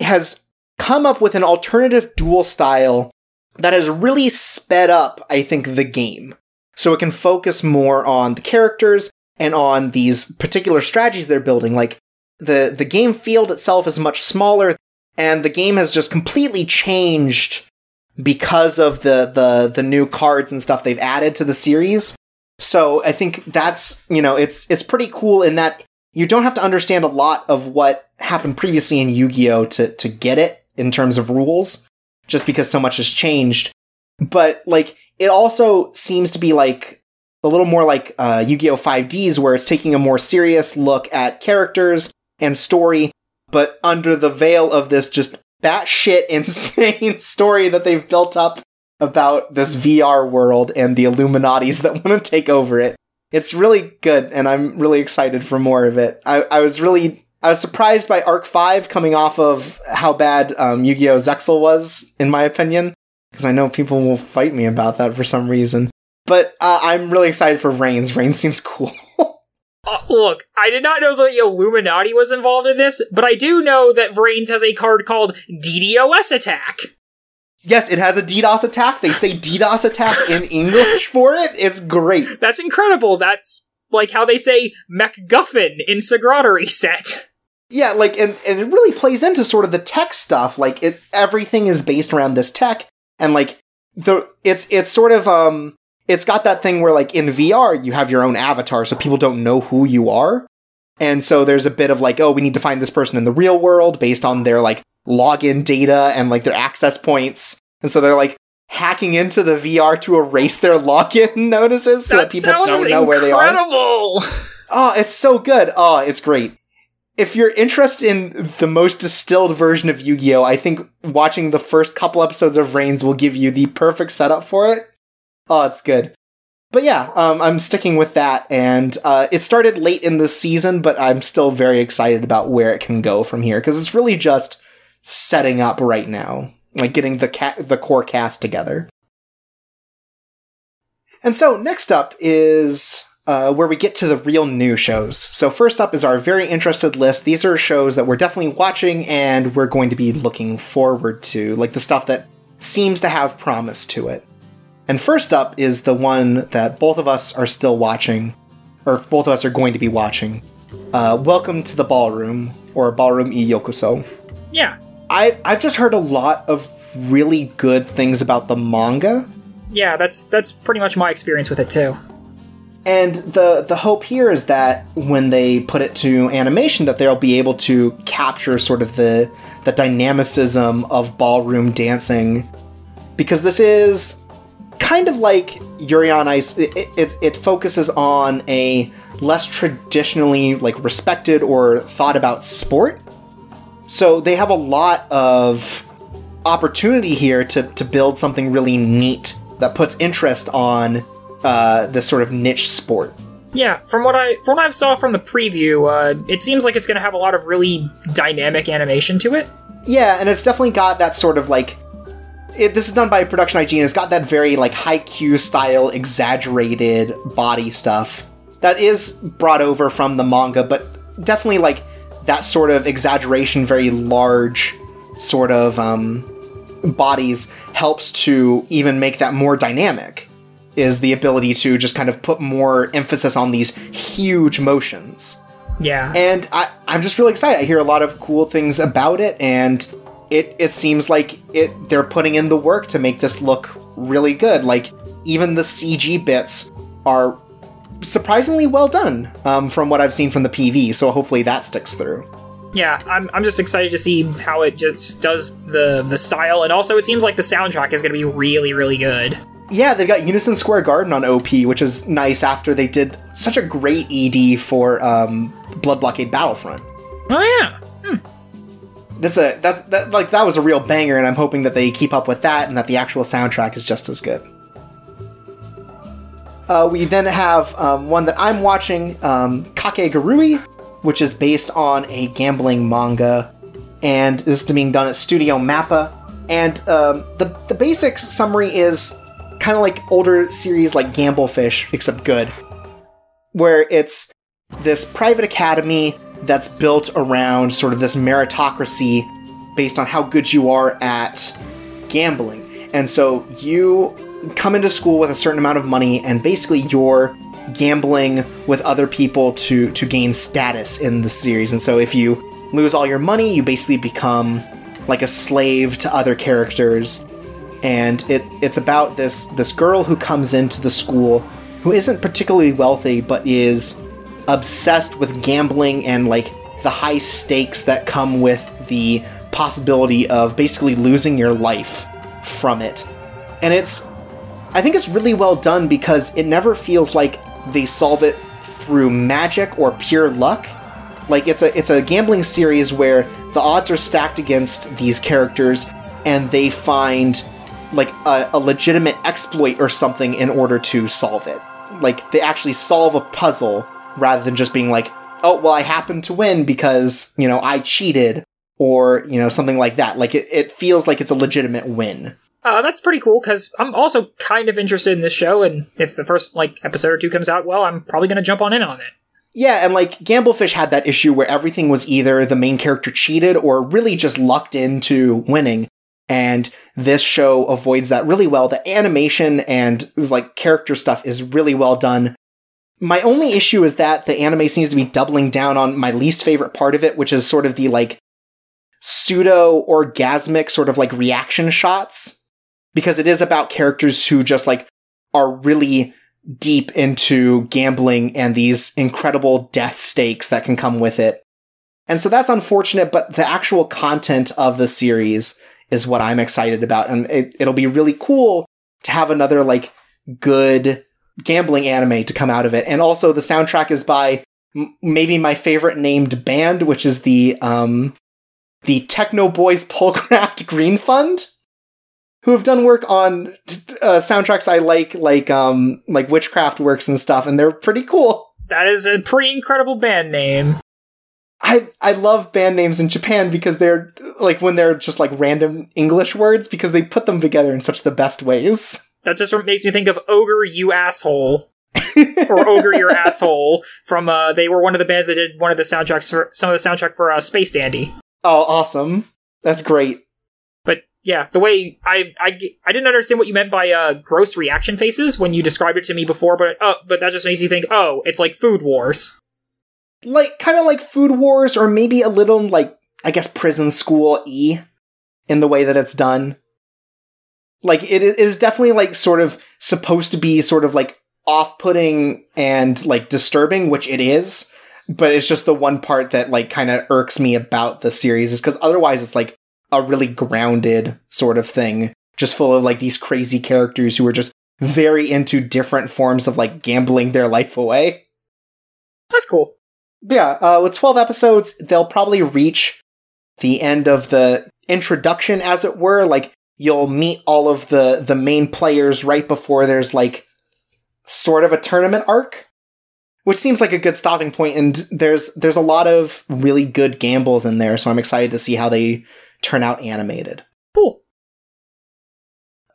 has come up with an alternative duel style that has really sped up, I think, the game. So it can focus more on the characters and on these particular strategies they're building. Like the the game field itself is much smaller, and the game has just completely changed because of the the the new cards and stuff they've added to the series. So I think that's you know it's it's pretty cool in that you don't have to understand a lot of what happened previously in Yu-Gi-Oh to to get it in terms of rules, just because so much has changed. But like it also seems to be like a little more like uh, Yu-Gi-Oh 5Ds, where it's taking a more serious look at characters and story, but under the veil of this just batshit insane story that they've built up about this VR world and the Illuminatis that want to take over it. It's really good, and I'm really excited for more of it. I, I was really I was surprised by Arc-V coming off of how bad um, Yu-Gi-Oh! Zexal was, in my opinion, because I know people will fight me about that for some reason. But uh, I'm really excited for Vrains. Vrains seems cool. Look, I did not know that the Illuminati was involved in this, but I do know that Vrains has a card called DDoS Attack. Yes, it has a DDoS attack. They say DDoS attack in English for it. It's great. That's incredible. That's like how they say MacGuffin in Sagrada Reset. Yeah, like and, and it really plays into sort of the tech stuff. Like it everything is based around this tech and like the it's it's sort of um it's got that thing where like in VR you have your own avatar so people don't know who you are. And so there's a bit of like, oh, we need to find this person in the real world based on their like login data and like their access points. And so they're like hacking into the VR to erase their login notices so that, That people don't know where they are. incredible. Oh, it's so good. Oh, it's great. If you're interested in the most distilled version of Yu Gi Oh!, I think watching the first couple episodes of Vrains will give you the perfect setup for it. Oh, it's good. But yeah, um, I'm sticking with that, and uh, it started late in the season, but I'm still very excited about where it can go from here because it's really just setting up right now, like getting the ca- the core cast together. And so next up is uh, where we get to the real new shows. So first up is our very interested list. These are shows that we're definitely watching and we're going to be looking forward to, like the stuff that seems to have promise to it. And first up is the one that both of us are still watching, or both of us are going to be watching. Uh, Welcome to the Ballroom, or Ballroom e Yokoso. Yeah. I, I've just heard a lot of really good things about the manga, Yeah, that's that's pretty much my experience with it too. And the the hope here is that when they put it to animation, that they'll be able to capture sort of the the dynamicism of ballroom dancing, because this is kind of like Yuri on Ice. It, it, it- focuses on a less traditionally like respected or thought about sport. So they have a lot of opportunity here to to build something really neat that puts interest on uh, this sort of niche sport. Yeah, from what I from what I've saw from the preview, uh, it seems like it's going to have a lot of really dynamic animation to it. Yeah, and it's definitely got that sort of like. It, this is done by Production IG, and it's got that very like Haikyuu style, exaggerated body stuff that is brought over from the manga, but definitely like that sort of exaggeration, very large sort of um, bodies helps to even make that more dynamic. Is the ability to just kind of put more emphasis on these huge motions. Yeah. And I, I'm just really excited. I hear a lot of cool things about it, and it it seems like it they're putting in the work to make this look really good. Like even the CG bits are surprisingly well done um, from what I've seen from the PV. So hopefully that sticks through. Yeah, I'm, I'm just excited to see how it just does the the style, and also it seems like the soundtrack is going to be really really good. Yeah, they've got Unison Square Garden on OP, which is nice after they did such a great ED for um, Blood Blockade Battlefront. Oh yeah. That's a that, that like that was a real banger, and I'm hoping that they keep up with that and that the actual soundtrack is just as good. Uh, we then have um, one that I'm watching, um, Kakegurui, which is based on a gambling manga, and this is being done at Studio Mappa. And um, the the basic summary is kind of like older series like Gamblefish, except good, where it's this private academy that's built around sort of this meritocracy based on how good you are at gambling. And so you come into school with a certain amount of money and basically you're gambling with other people to to gain status in the series. And so if you lose all your money, you basically become like a slave to other characters. And it it's about this this girl who comes into the school who isn't particularly wealthy but is obsessed with gambling and like the high stakes that come with the possibility of basically losing your life from it. And it's I think it's really well done because it never feels like they solve it through magic or pure luck. Like it's a it's a gambling series where the odds are stacked against these characters and they find like a, a legitimate exploit or something in order to solve it. Like they actually solve a puzzle rather than just being like, oh well I happened to win because, you know, I cheated or, you know, something like that. Like it, it feels like it's a legitimate win. Uh, that's pretty cool because I'm also kind of interested in this show, and if the first like episode or two comes out well, I'm probably going to jump on in on it. Yeah, and like Gamblefish had that issue where everything was either the main character cheated or really just lucked into winning. And this show avoids that really well. The animation and like character stuff is really well done. My only issue is that the anime seems to be doubling down on my least favorite part of it, which is sort of the like pseudo orgasmic sort of like reaction shots because it is about characters who just like are really deep into gambling and these incredible death stakes that can come with it. And so that's unfortunate, but the actual content of the series is what I'm excited about. And it, it'll be really cool to have another like good gambling anime to come out of it. And also the soundtrack is by m- maybe my favorite named band, which is the, um, the Techno Boys Pulcraft Green Fund who have done work on uh, soundtracks I like, like um, like Witchcraft Works and stuff, and they're pretty cool. That is a pretty incredible band name. I I love band names in Japan because they're like when they're just like random English words because they put them together in such the best ways. That just makes me think of Ogre You Asshole. or Ogre Your Asshole from uh they were one of the bands that did one of the soundtracks for some of the soundtrack for uh, Space Dandy. Oh, awesome. That's great But yeah, the way I, I I didn't understand what you meant by uh gross reaction faces when you described it to me before, but uh, but that just makes you think, oh, it's like Food Wars, like kind of like Food Wars, or maybe a little like I guess Prison School e in the way that it's done. Like it is definitely like sort of supposed to be sort of like off-putting and like disturbing, which it is. But it's just the one part that like kind of irks me about the series is because otherwise it's like a really grounded sort of thing, just full of like these crazy characters who are just very into different forms of like gambling their life away. That's cool. Yeah, uh, with 12 episodes, they'll probably reach the end of the introduction, as it were. Like, you'll meet all of the, the main players right before there's like sort of a tournament arc which seems like a good stopping point and there's there's a lot of really good gambles in there so i'm excited to see how they turn out animated. Cool.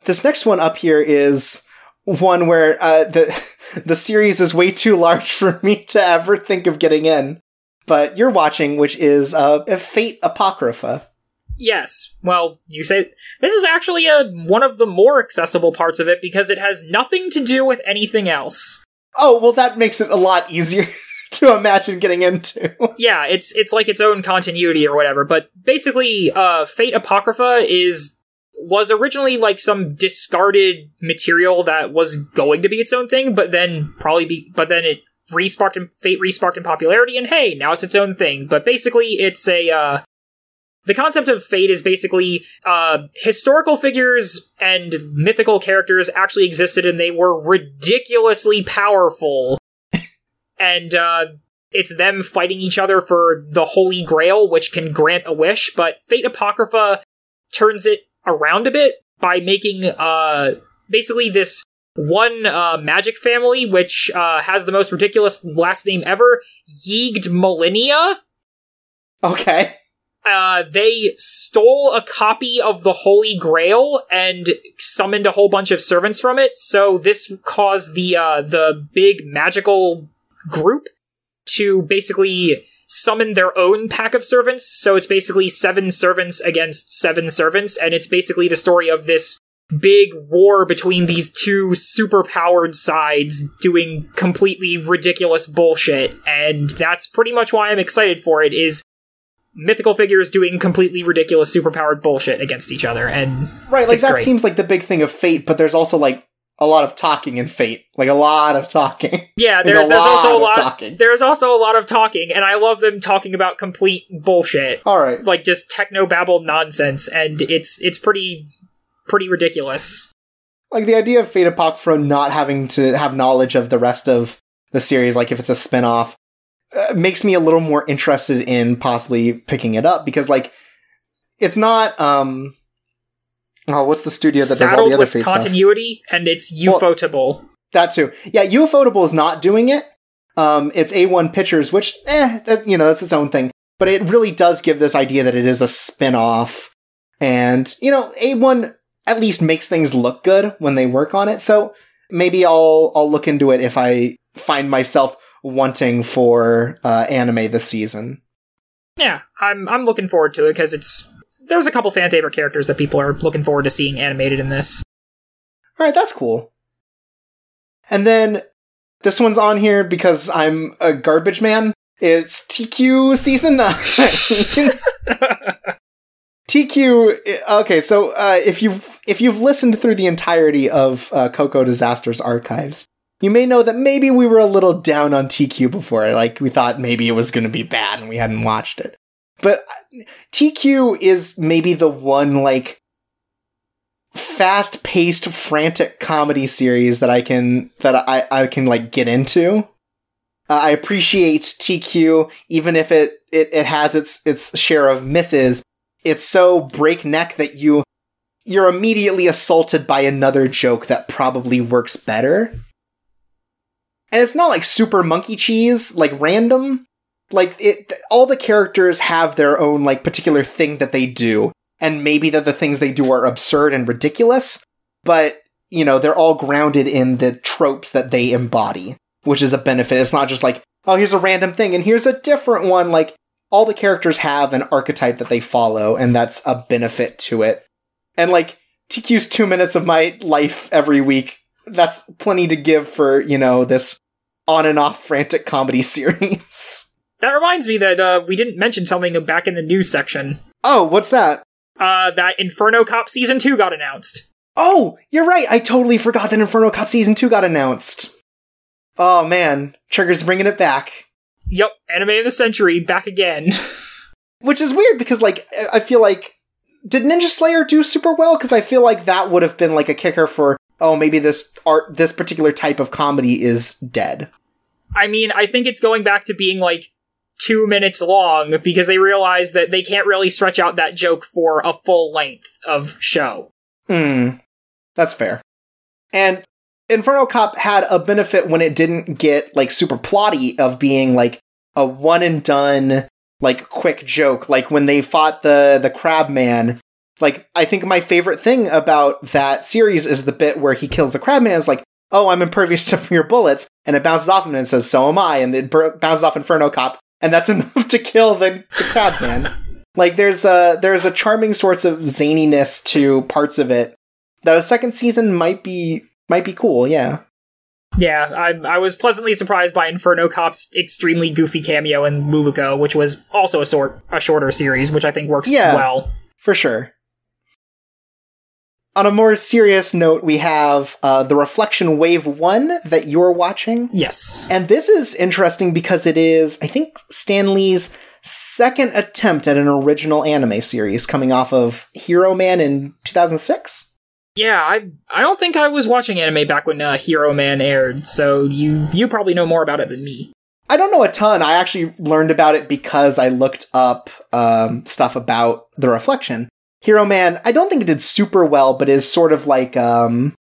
This next one up here is one where uh, the the series is way too large for me to ever think of getting in. But you're watching, which is uh, Fate Apocrypha. Yes. Well, you say this is actually a one of the more accessible parts of it because it has nothing to do with anything else. Oh well, that makes it a lot easier to imagine getting into. yeah, it's it's like its own continuity or whatever. But basically, uh, Fate Apocrypha is was originally like some discarded material that was going to be its own thing, but then probably be, but then it resparked in Fate resparked in popularity, and hey, now it's its own thing. But basically, it's a uh, the concept of fate is basically uh, historical figures and mythical characters actually existed and they were ridiculously powerful and uh, it's them fighting each other for the holy grail which can grant a wish but fate apocrypha turns it around a bit by making uh, basically this one uh, magic family which uh, has the most ridiculous last name ever Yggdmillennia Okay. Uh, they stole a copy of the Holy Grail and summoned a whole bunch of servants from it. So this caused the uh, the big magical group to basically summon their own pack of servants. So it's basically seven servants against seven servants, and it's basically the story of this big war between these two super powered sides doing completely ridiculous bullshit and that's pretty much why I'm excited for it is mythical figures doing completely ridiculous superpowered bullshit against each other and Right, like that great. seems like the big thing of Fate, but there's also like a lot of talking in Fate. Like a lot of talking. yeah there's there's also a lot of talking. there's also a lot of talking and I love them talking about complete bullshit All right. like just techno babble nonsense and it's it's pretty pretty ridiculous Like the idea of Fate Apocrypha not having to have knowledge of the rest of the series, like if it's a spin-off, uh, makes me a little more interested in possibly picking it up because like it's not um oh what's the studio that does all the other with Fate stuff? continuity and it's Well- ufotable That too. Yeah, UFOtable is not doing it. Um, it's A1 Pictures, which, eh, that, you know, that's its own thing. But it really does give this idea that it is a spin-off. And, you know, A1 at least makes things look good when they work on it. So maybe I'll, I'll look into it if I find myself wanting for, uh, anime this season. yeah i'm i'm looking forward to it because it's there's a couple fan favorite characters that people are looking forward to seeing animated in this Alright, that's cool. And then this one's on here because I'm a garbage man. It's Teekyu season 9. Teekyu okay, so uh, if you've if you've listened through the entirety of uh, Coco Disasters archives, you may know that maybe we were a little down on Teekyu before. Like we thought maybe it was going to be bad and we hadn't watched it. But uh, Teekyu is maybe the one like fast-paced frantic comedy series that I can that I I can like get into. Uh, I appreciate Teekyu even if it, it it has its its share of misses. It's so breakneck that you you're immediately assaulted by another joke that probably works better. And it's not like super monkey cheese, like random. Like it all the characters have their own like particular thing that they do and maybe that the things they do are absurd and ridiculous, but you know, they're all grounded in the tropes that they embody, which is a benefit. It's not just like, oh, here's a random thing and here's a different one. Like all the characters have an archetype that they follow, and that's a benefit to it. And like Teekyu's two minutes of my life every week, that's plenty to give for, you know, this on and off frantic comedy series. that reminds me that uh, we didn't mention something back in the news section oh, what's that? uh, that inferno cop season 2 got announced Oh, you're right. I totally forgot that Inferno Cop Season 2 got announced. Oh man, Trigger's bringing it back. Yep, anime of the century back again. Which is weird because, like, I- I feel like. Did Ninja Slayer do super well? Because I feel like that would have been like a kicker for, oh, maybe this art, this particular type of comedy is dead. I mean, I think it's going back to being like two minutes long because they realize that they can't really stretch out that joke for a full length of show. Hmm, that's fair. And Inferno Cop had a benefit when it didn't get like super plotty of being like a one and done like quick joke. Like when they fought the the Crab Man. Like I think my favorite thing about that series is the bit where he kills the crabman. Is like, oh, I'm impervious to your bullets, and it bounces off him and it says, so am I, and it bounces off Inferno Cop, and that's enough to kill the, the Crab Man. like there's a there's a charming sorts of zaniness to parts of it that a second season might be might be cool. Yeah. Yeah, I, I was pleasantly surprised by Inferno Cop's extremely goofy cameo in Luluco, which was also a sort a shorter series, which I think works Yeah. well. For sure. On a more serious note, we have uh, the Reflection Wave 1 that you're watching. Yes. And this is interesting because it is, I think, Stan Lee's second attempt at an original anime series coming off of Heroman in 2006. Yeah, I I don't think I was watching anime back when uh, Heroman aired, so you you probably know more about it than me. I don't know a ton. I actually learned about it because I looked up um, stuff about the reflection. Heroman, I don't think it did super well, but is sort of like um,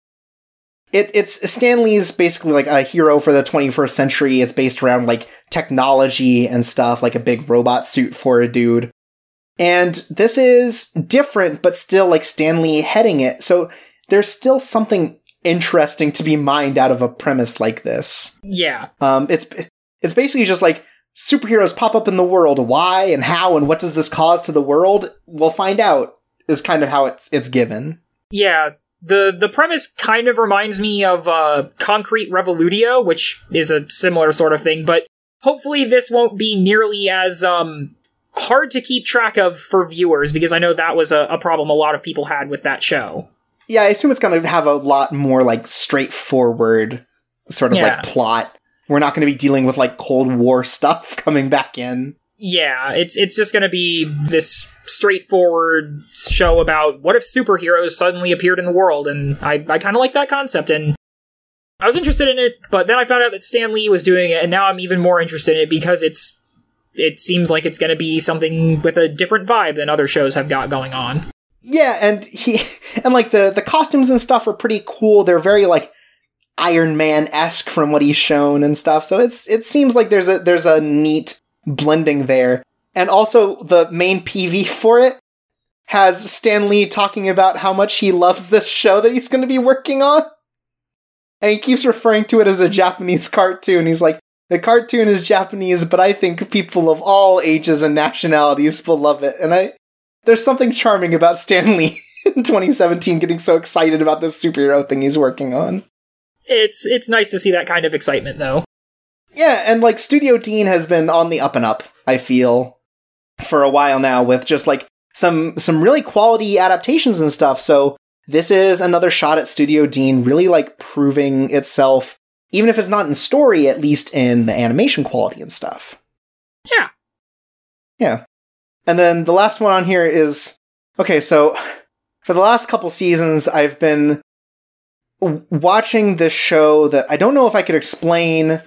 it. It's Stan Lee's basically like a hero for the 21st century. It's based around like technology and stuff, like a big robot suit for a dude. And this is different, but still like Stan Lee heading it. So there's still something interesting to be mined out of a premise like this. Yeah, Um, it's it's basically just like superheroes pop up in the world. Why and how and what does this cause to the world? We'll find out. Is kind of how it's it's given. yeah. the The premise kind of reminds me of uh, Concrete Revolutio, which is a similar sort of thing, but hopefully this won't be nearly as um hard to keep track of for viewers because I know that was a, a problem a lot of people had with that show. Yeah, I assume it's going to have a lot more like straightforward sort of Yeah. like plot. We're not going to be dealing with like Cold War stuff coming back in. Yeah, it's it's just going to be this straightforward show about what if superheroes suddenly appeared in the world, and I I kind of like that concept, and I was interested in it, but then I found out that Stan Lee was doing it, and now I'm even more interested in it because it's it seems like it's going to be something with a different vibe than other shows have got going on. Yeah, and he and like the the costumes and stuff are pretty cool. They're very like Iron Man esque from what he's shown and stuff. So it's it seems like there's a there's a neat blending there. And also the main PV for it has Stan Lee talking about how much he loves this show that he's going to be working on. And he keeps referring to it as a Japanese cartoon. He's like, the cartoon is Japanese, but I think people of all ages and nationalities will love it. And I, there's something charming about Stan Lee in 2017 getting so excited about this superhero thing he's working on. It's it's nice to see that kind of excitement though. Yeah, and like Studio Deen has been on the up and up, I feel, for a while now with just like some some really quality adaptations and stuff. So this is another shot at Studio Deen really like proving itself even if it's not in story, at least in the animation quality and stuff. Yeah. Yeah. And then the last one on here is okay, so for the last couple seasons, I've been watching this show that I don't know if I could explain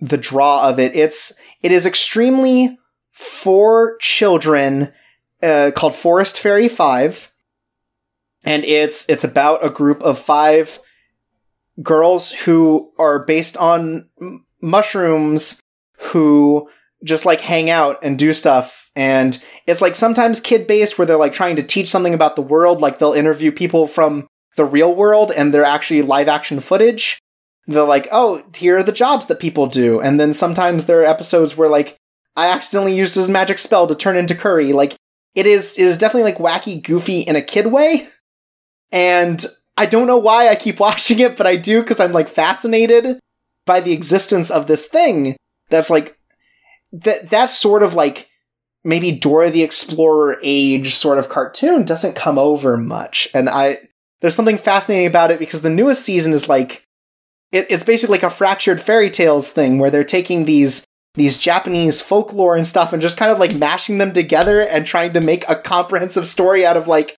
the draw of it. It's it is extremely for children uh, called Forest Fairy Five, and it's it's about a group of five girls who are based on m- mushrooms who just like hang out and do stuff. And it's like sometimes kid based where they're like trying to teach something about the world. Like they'll interview people from the real world and they're actually live action footage they're like oh here are the jobs that people do. And then sometimes there are episodes where like i accidentally used his magic spell to turn into curry. Like it is it is definitely like wacky goofy in a kid way. And i don't know why i keep watching it but i do because i'm like fascinated by the existence of this thing that's like that that's sort of like maybe Dora the Explorer age sort of cartoon doesn't come over much. And I there's something fascinating about it because the newest season is like it, it's basically like a fractured fairy tales thing where they're taking these these Japanese folklore and stuff and just kind of like mashing them together and trying to make a comprehensive story out of like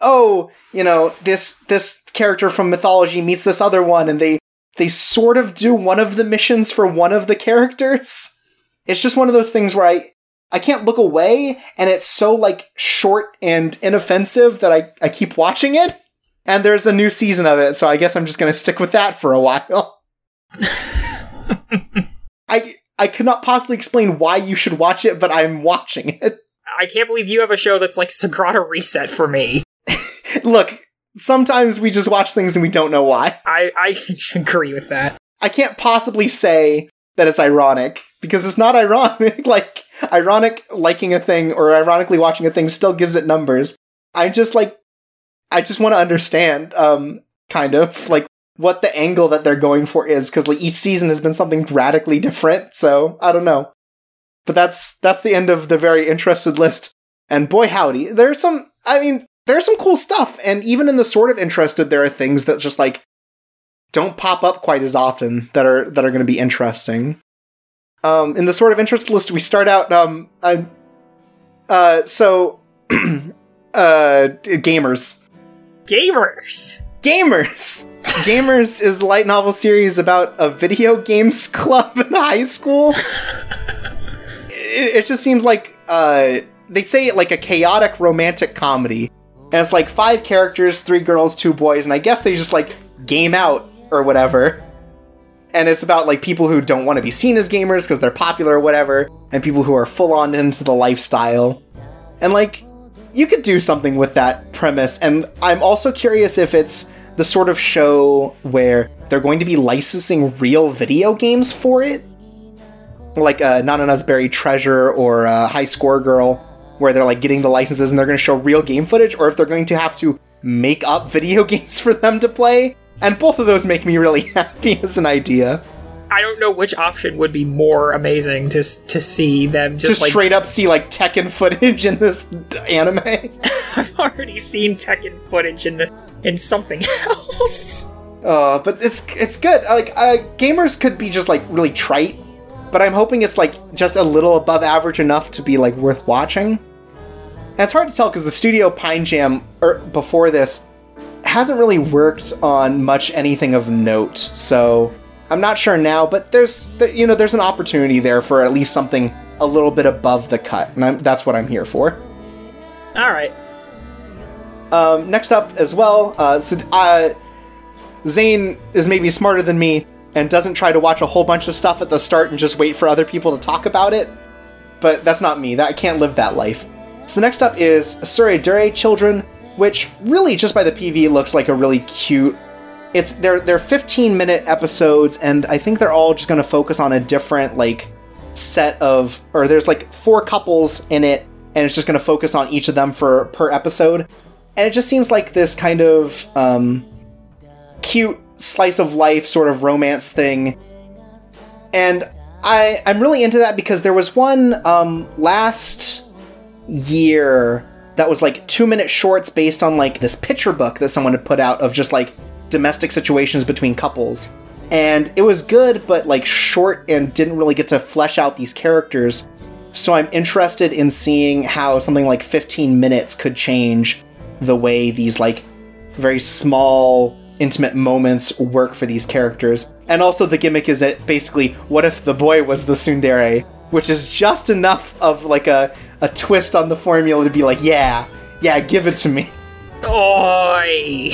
oh, you know, this this character from mythology meets this other one and they they sort of do one of the missions for one of the characters. It's just one of those things where I I can't look away and it's so like short and inoffensive that I, I keep watching it. And there's a new season of it, so I guess I'm just gonna stick with that for a while. I I could not possibly explain why you should watch it, but I'm watching it. I can't believe you have a show that's like Sagrada Reset for me. Look, sometimes we just watch things and we don't know why. I I agree with that. I can't possibly say that it's ironic because it's not ironic. like ironic liking a thing or ironically watching a thing still gives it numbers. I'm just like I just want to understand um kind of like what the angle that they're going for is because like each season has been something radically different. So I don't know. But that's that's the end of the very interested list. And boy howdy, there's some. I mean, there's some cool stuff. And even in the sort of interested, there are things that just like don't pop up quite as often that are that are going to be interesting. Um, in the sort of interest list, we start out. Um, I, uh, so, uh, gamers. Gamers. Gamers. Gamers is a light novel series about a video games club in high school. it, it just seems like uh, they say it like a chaotic romantic comedy, and it's like five characters, three girls, two boys, and I guess they just like game out or whatever. And it's about like people who don't want to be seen as gamers because they're popular or whatever, and people who are full on into the lifestyle. And like, you could do something with that premise. And I'm also curious if it's the sort of show where they're going to be licensing real video games for it. Like uh, Nanana's Buried Treasure or uh, High Score Girl, where they're like getting the licenses and they're going to show real game footage, or if they're going to have to make up video games for them to play. And both of those make me really happy as an idea. I don't know which option would be more amazing to to see them just, Just like straight up see like Tekken footage in this anime. I've already seen Tekken footage in the, in something else. Uh, but it's it's good. Like uh, gamers could be just like really trite, but I'm hoping it's like just a little above average enough to be like worth watching. And it's hard to tell because the studio Pine Jam er, before this hasn't really worked on much anything of note. So I'm not sure now, but there's you know there's an opportunity there for at least something a little bit above the cut, and I'm, that's what I'm here for. All right. Um, next up as well, uh, so, uh, Zane is maybe smarter than me and doesn't try to watch a whole bunch of stuff at the start and just wait for other people to talk about it. But that's not me. That I can't live that life. So the next up is Tsuredure Children, which really just by the PV looks like a really cute. It's they're they're 15 minute episodes, and I think they're all just going to focus on a different like set of or there's like four couples in it, and it's just going to focus on each of them for per episode. And it just seems like this kind of um, cute slice of life sort of romance thing. And I, i'm really into that because there was one um, last year that was like two minute shorts based on like this picture book that someone had put out of just like domestic situations between couples and it was good but like short and didn't really get to flesh out these characters so i'm interested in seeing how something like 15 minutes could change the way these like very small intimate moments work for these characters. And also the gimmick is that basically what if the boy was the tsundere, which is just enough of like a, a twist on the formula to be like, yeah, yeah, give it to me. Oi.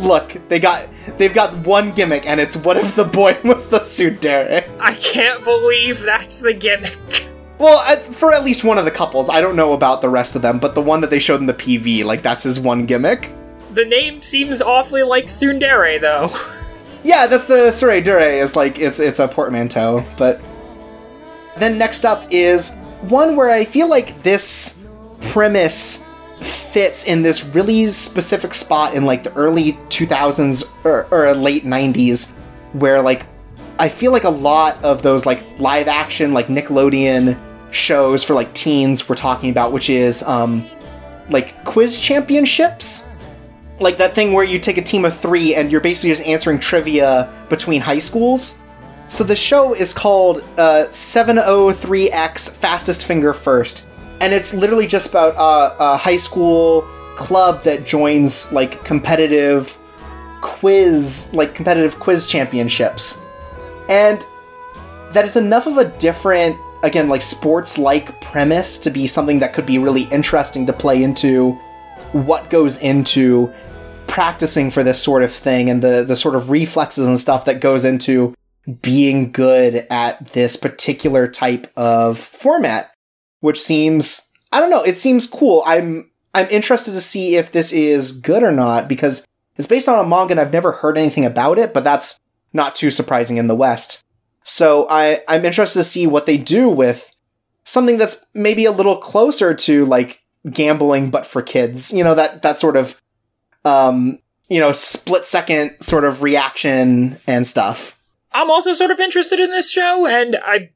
Look, they got they've got one gimmick and it's what if the boy was the tsundere? I can't believe that's the gimmick. Well, uh, for at least one of the couples, I don't know about the rest of them, but the one that they showed in the PV, like that's his one gimmick. The name seems awfully like Tsundere, though. Yeah, that's the Tsuredure. Is like it's it's a portmanteau, but then next up is one where I feel like this premise fits in this really specific spot in like the early 2000s or, or late 90s, where like I feel like a lot of those like live action like Nickelodeon shows for like teens we're talking about, which is um like quiz championships. Like that thing where you take a team of three and you're basically just answering trivia between high schools. So the show is called uh, 703X Fastest Finger First, and it's literally just about uh, a high school club that joins like competitive quiz, like competitive quiz championships. And that is enough of a different, again, like sports like premise to be something that could be really interesting to play into what goes into practicing for this sort of thing and the, the sort of reflexes and stuff that goes into being good at this particular type of format, which seems I don't know, it seems cool. I'm I'm interested to see if this is good or not because it's based on a manga and I've never heard anything about it, but that's not too surprising in the West. So I, I'm interested to see what they do with something that's maybe a little closer to like gambling but for kids. You know, that that sort of um you know, split second sort of reaction and stuff. I'm also sort of interested in this show, and I,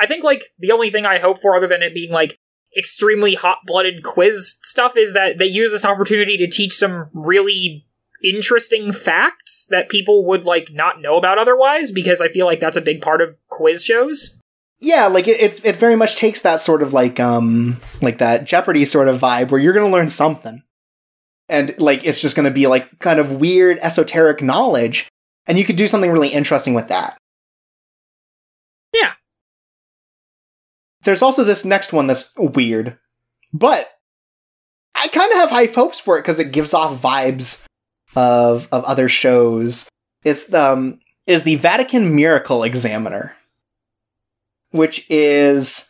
I think like the only thing I hope for, other than it being like extremely hot blooded quiz stuff, is that they use this opportunity to teach some really interesting facts that people would like not know about otherwise. Because I feel like that's a big part of quiz shows. Yeah, like it, it, it very much takes that sort of like um like that Jeopardy sort of vibe where you're gonna learn something, and like it's just gonna be like kind of weird esoteric knowledge, and you could do something really interesting with that. There's also this next one that's weird, but I kind of have high hopes for it because it gives off vibes of of other shows. It's um is the Vatican Miracle Examiner which is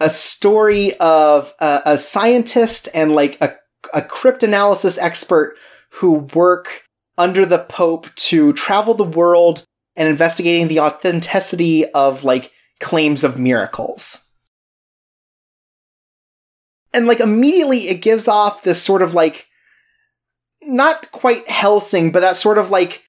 a story of a, a scientist and like a, a cryptanalysis expert who work under the Pope to travel the world and investigating the authenticity of like claims of miracles. And like immediately it gives off this sort of like not quite Hellsing, but that sort of like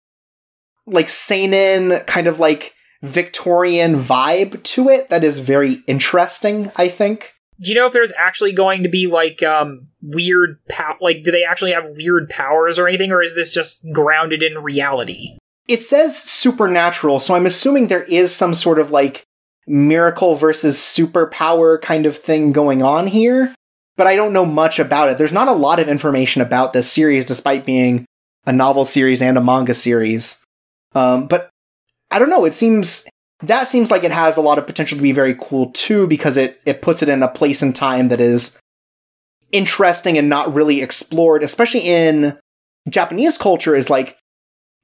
like seinen kind of like Victorian vibe to it that is very interesting, I think. Do you know if there's actually going to be like um weird pow- like do they actually have weird powers or anything or is this just grounded in reality? It says supernatural, so I'm assuming there is some sort of like miracle versus superpower kind of thing going on here, but I don't know much about it. There's not a lot of information about this series despite being a novel series and a manga series. Um, but I don't know. It seems that seems like it has a lot of potential to be very cool too, because it it puts it in a place and time that is interesting and not really explored, especially in Japanese culture. Is like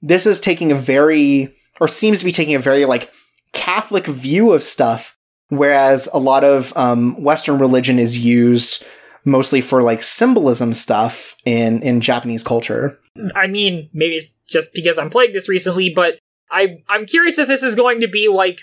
this is taking a very or seems to be taking a very like Catholic view of stuff, whereas a lot of um, Western religion is used mostly for like symbolism stuff in in Japanese culture. I mean, maybe it's just because I'm playing this recently, but I I'm curious if this is going to be like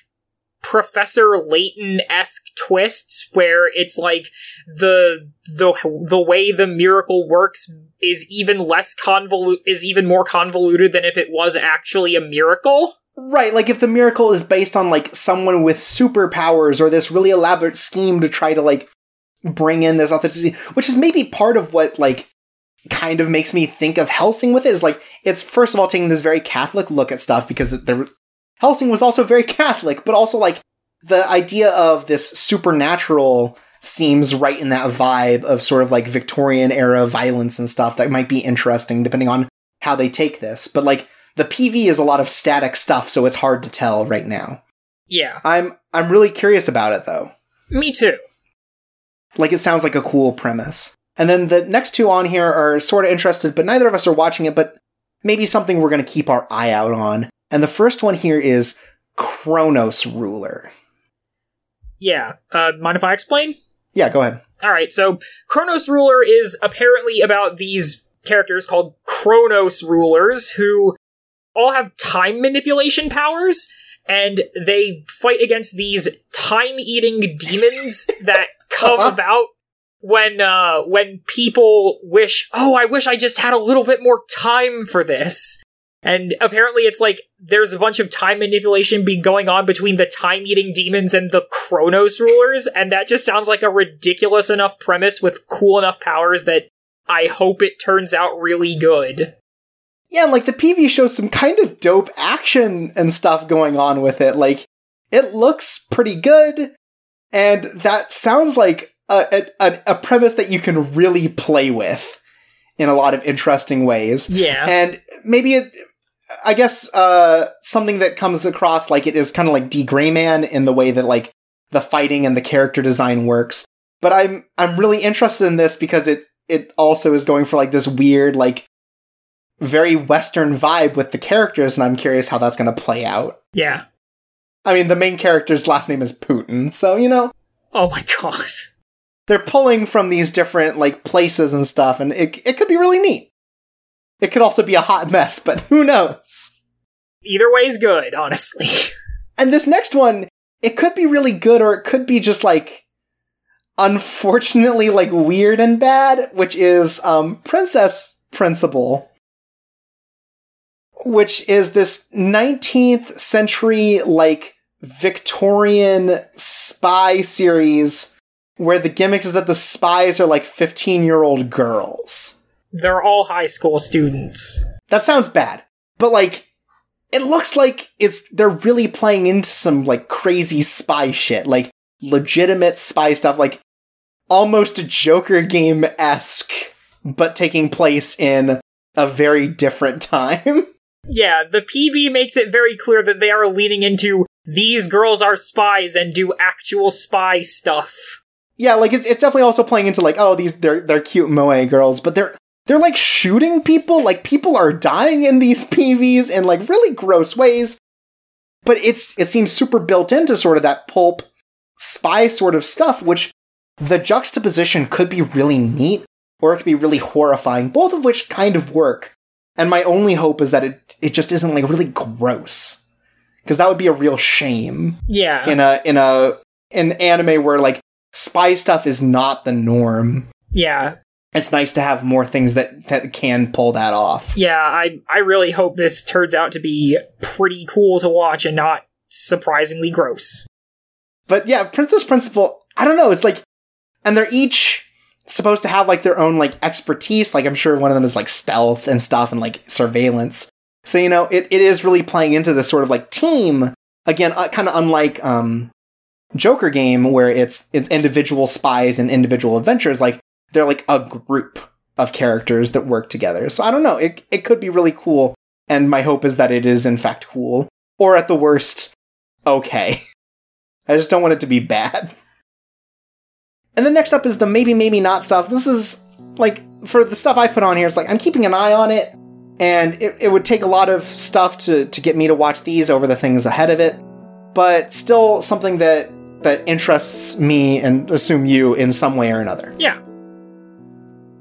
Professor Layton esque twists where it's like the the the way the miracle works is even less convoluted is even more convoluted than if it was actually a miracle. Right, like if the miracle is based on like someone with superpowers or this really elaborate scheme to try to like bring in this authenticity, which is maybe part of what like kind of makes me think of Hellsing with it is like it's first of all taking this very Catholic look at stuff because the Hellsing was also very Catholic, but also like the idea of this supernatural seems right in that vibe of sort of like Victorian era violence and stuff that might be interesting depending on how they take this. But like the PV is a lot of static stuff, so it's hard to tell right now. Yeah. I'm I'm really curious about it though. Me too. Like it sounds like a cool premise. And then the next two on here are sort of interested, but neither of us are watching it, but maybe something we're going to keep our eye out on. And the first one here is Chronos Ruler. Yeah. Uh, mind if I explain? Yeah, go ahead. All right. So Chronos Ruler is apparently about these characters called Chronos Rulers who all have time manipulation powers and they fight against these time eating demons that come about when uh when people wish, "Oh, I wish I just had a little bit more time for this." And apparently it's like there's a bunch of time manipulation be going on between the time eating demons and the Chronos rulers, and that just sounds like a ridiculous enough premise with cool enough powers that I hope it turns out really good. Yeah, like the PV shows some kind of dope action and stuff going on with it. Like, it looks pretty good, and that sounds like a, a, a premise that you can really play with in a lot of interesting ways. Yeah. And maybe it, I guess, uh, something that comes across like it is kind of like D Gray Man in the way that like the fighting and the character design works. But I'm, I'm really interested in this because it, it also is going for like this weird, like, very Western vibe with the characters, and I'm curious how that's going to play out. Yeah. I mean, the main character's last name is Putin, so, you know. Oh my god they're pulling from these different like places and stuff, and it it could be really neat. It could also be a hot mess, but who knows? Either way is good, honestly. And this next one, it could be really good, or it could be just like unfortunately like weird and bad, which is um Princess Principal. Which is this 19th century, like, Victorian spy series where the gimmick is that the spies are like 15 year old girls. They're all high school students. That sounds bad, but like, it looks like it's they're really playing into some like crazy spy shit, like legitimate spy stuff, like almost a Joker game esque, but taking place in a very different time. Yeah, the PV makes it very clear that they are leaning into these girls are spies and do actual spy stuff. Yeah, like it's it's definitely also playing into like oh these they're they're cute moe girls, but they're they're like shooting people, like people are dying in these PVs in like really gross ways. But it's it seems super built into sort of that pulp spy sort of stuff, which the juxtaposition could be really neat or it could be really horrifying, both of which kind of work. And my only hope is that it it just isn't like really gross. Because that would be a real shame. Yeah. In a in a an anime where like spy stuff is not the norm. Yeah. It's nice to have more things that that can pull that off. Yeah, I I really hope this turns out to be pretty cool to watch and not surprisingly gross. But yeah, Princess Principal, I don't know, it's like and they're each supposed to have like their own like expertise. Like I'm sure one of them is like stealth and stuff and like surveillance. So you know, it, it is really playing into this sort of like team again, uh, kind of unlike um Joker game where it's it's individual spies and individual adventures. Like they're like a group of characters that work together. So I don't know. It it could be really cool, and my hope is that it is in fact cool, or at the worst, okay. I just don't want it to be bad. And then next up is the maybe maybe not stuff. This is like for the stuff I put on here. It's like I'm keeping an eye on it, and it, it would take a lot of stuff to to get me to watch these over the things ahead of it. But still something that that interests me and assume you in some way or another. Yeah.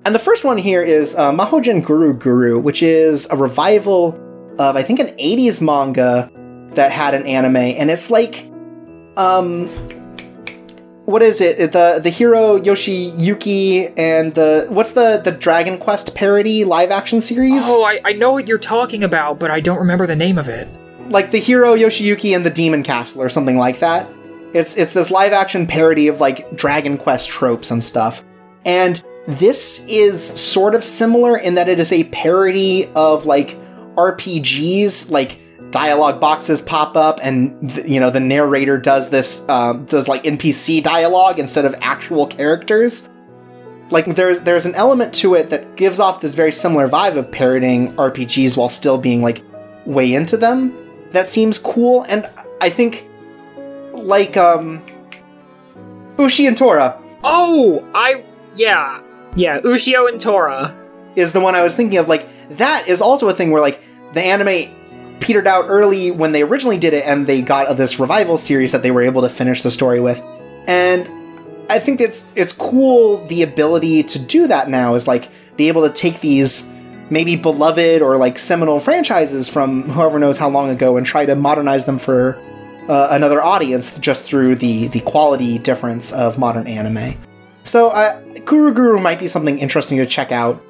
And the first one here is uh, Mahojin Guru Guru, which is a revival of I think an 80s manga that had an anime, and it's like, um, what is it? The the hero Yoshihiko and the what's the the Dragon Quest parody live action series? Oh, I, I know what you're talking about, but I don't remember the name of it. Like the hero Yoshihiko and the Demon Castle or something like that. It's it's this live action parody of like Dragon Quest tropes and stuff. And this is sort of similar in that it is a parody of like RPGs, like dialogue boxes pop up and th- you know the narrator does this um, does like npc dialogue instead of actual characters like there's there's an element to it that gives off this very similar vibe of parodying rpgs while still being like way into them that seems cool and i think like um Ushio and Tora Oh, I yeah. Yeah, Ushio and Tora. is the one i was thinking of like that is also a thing where like the anime petered out early when they originally did it and they got this revival series that they were able to finish the story with. And i think it's it's cool the ability to do that now is like be able to take these maybe beloved or like seminal franchises from whoever knows how long ago and try to modernize them for uh, another audience just through the the quality difference of modern anime. So uh, Guru Guru might be something interesting to check out.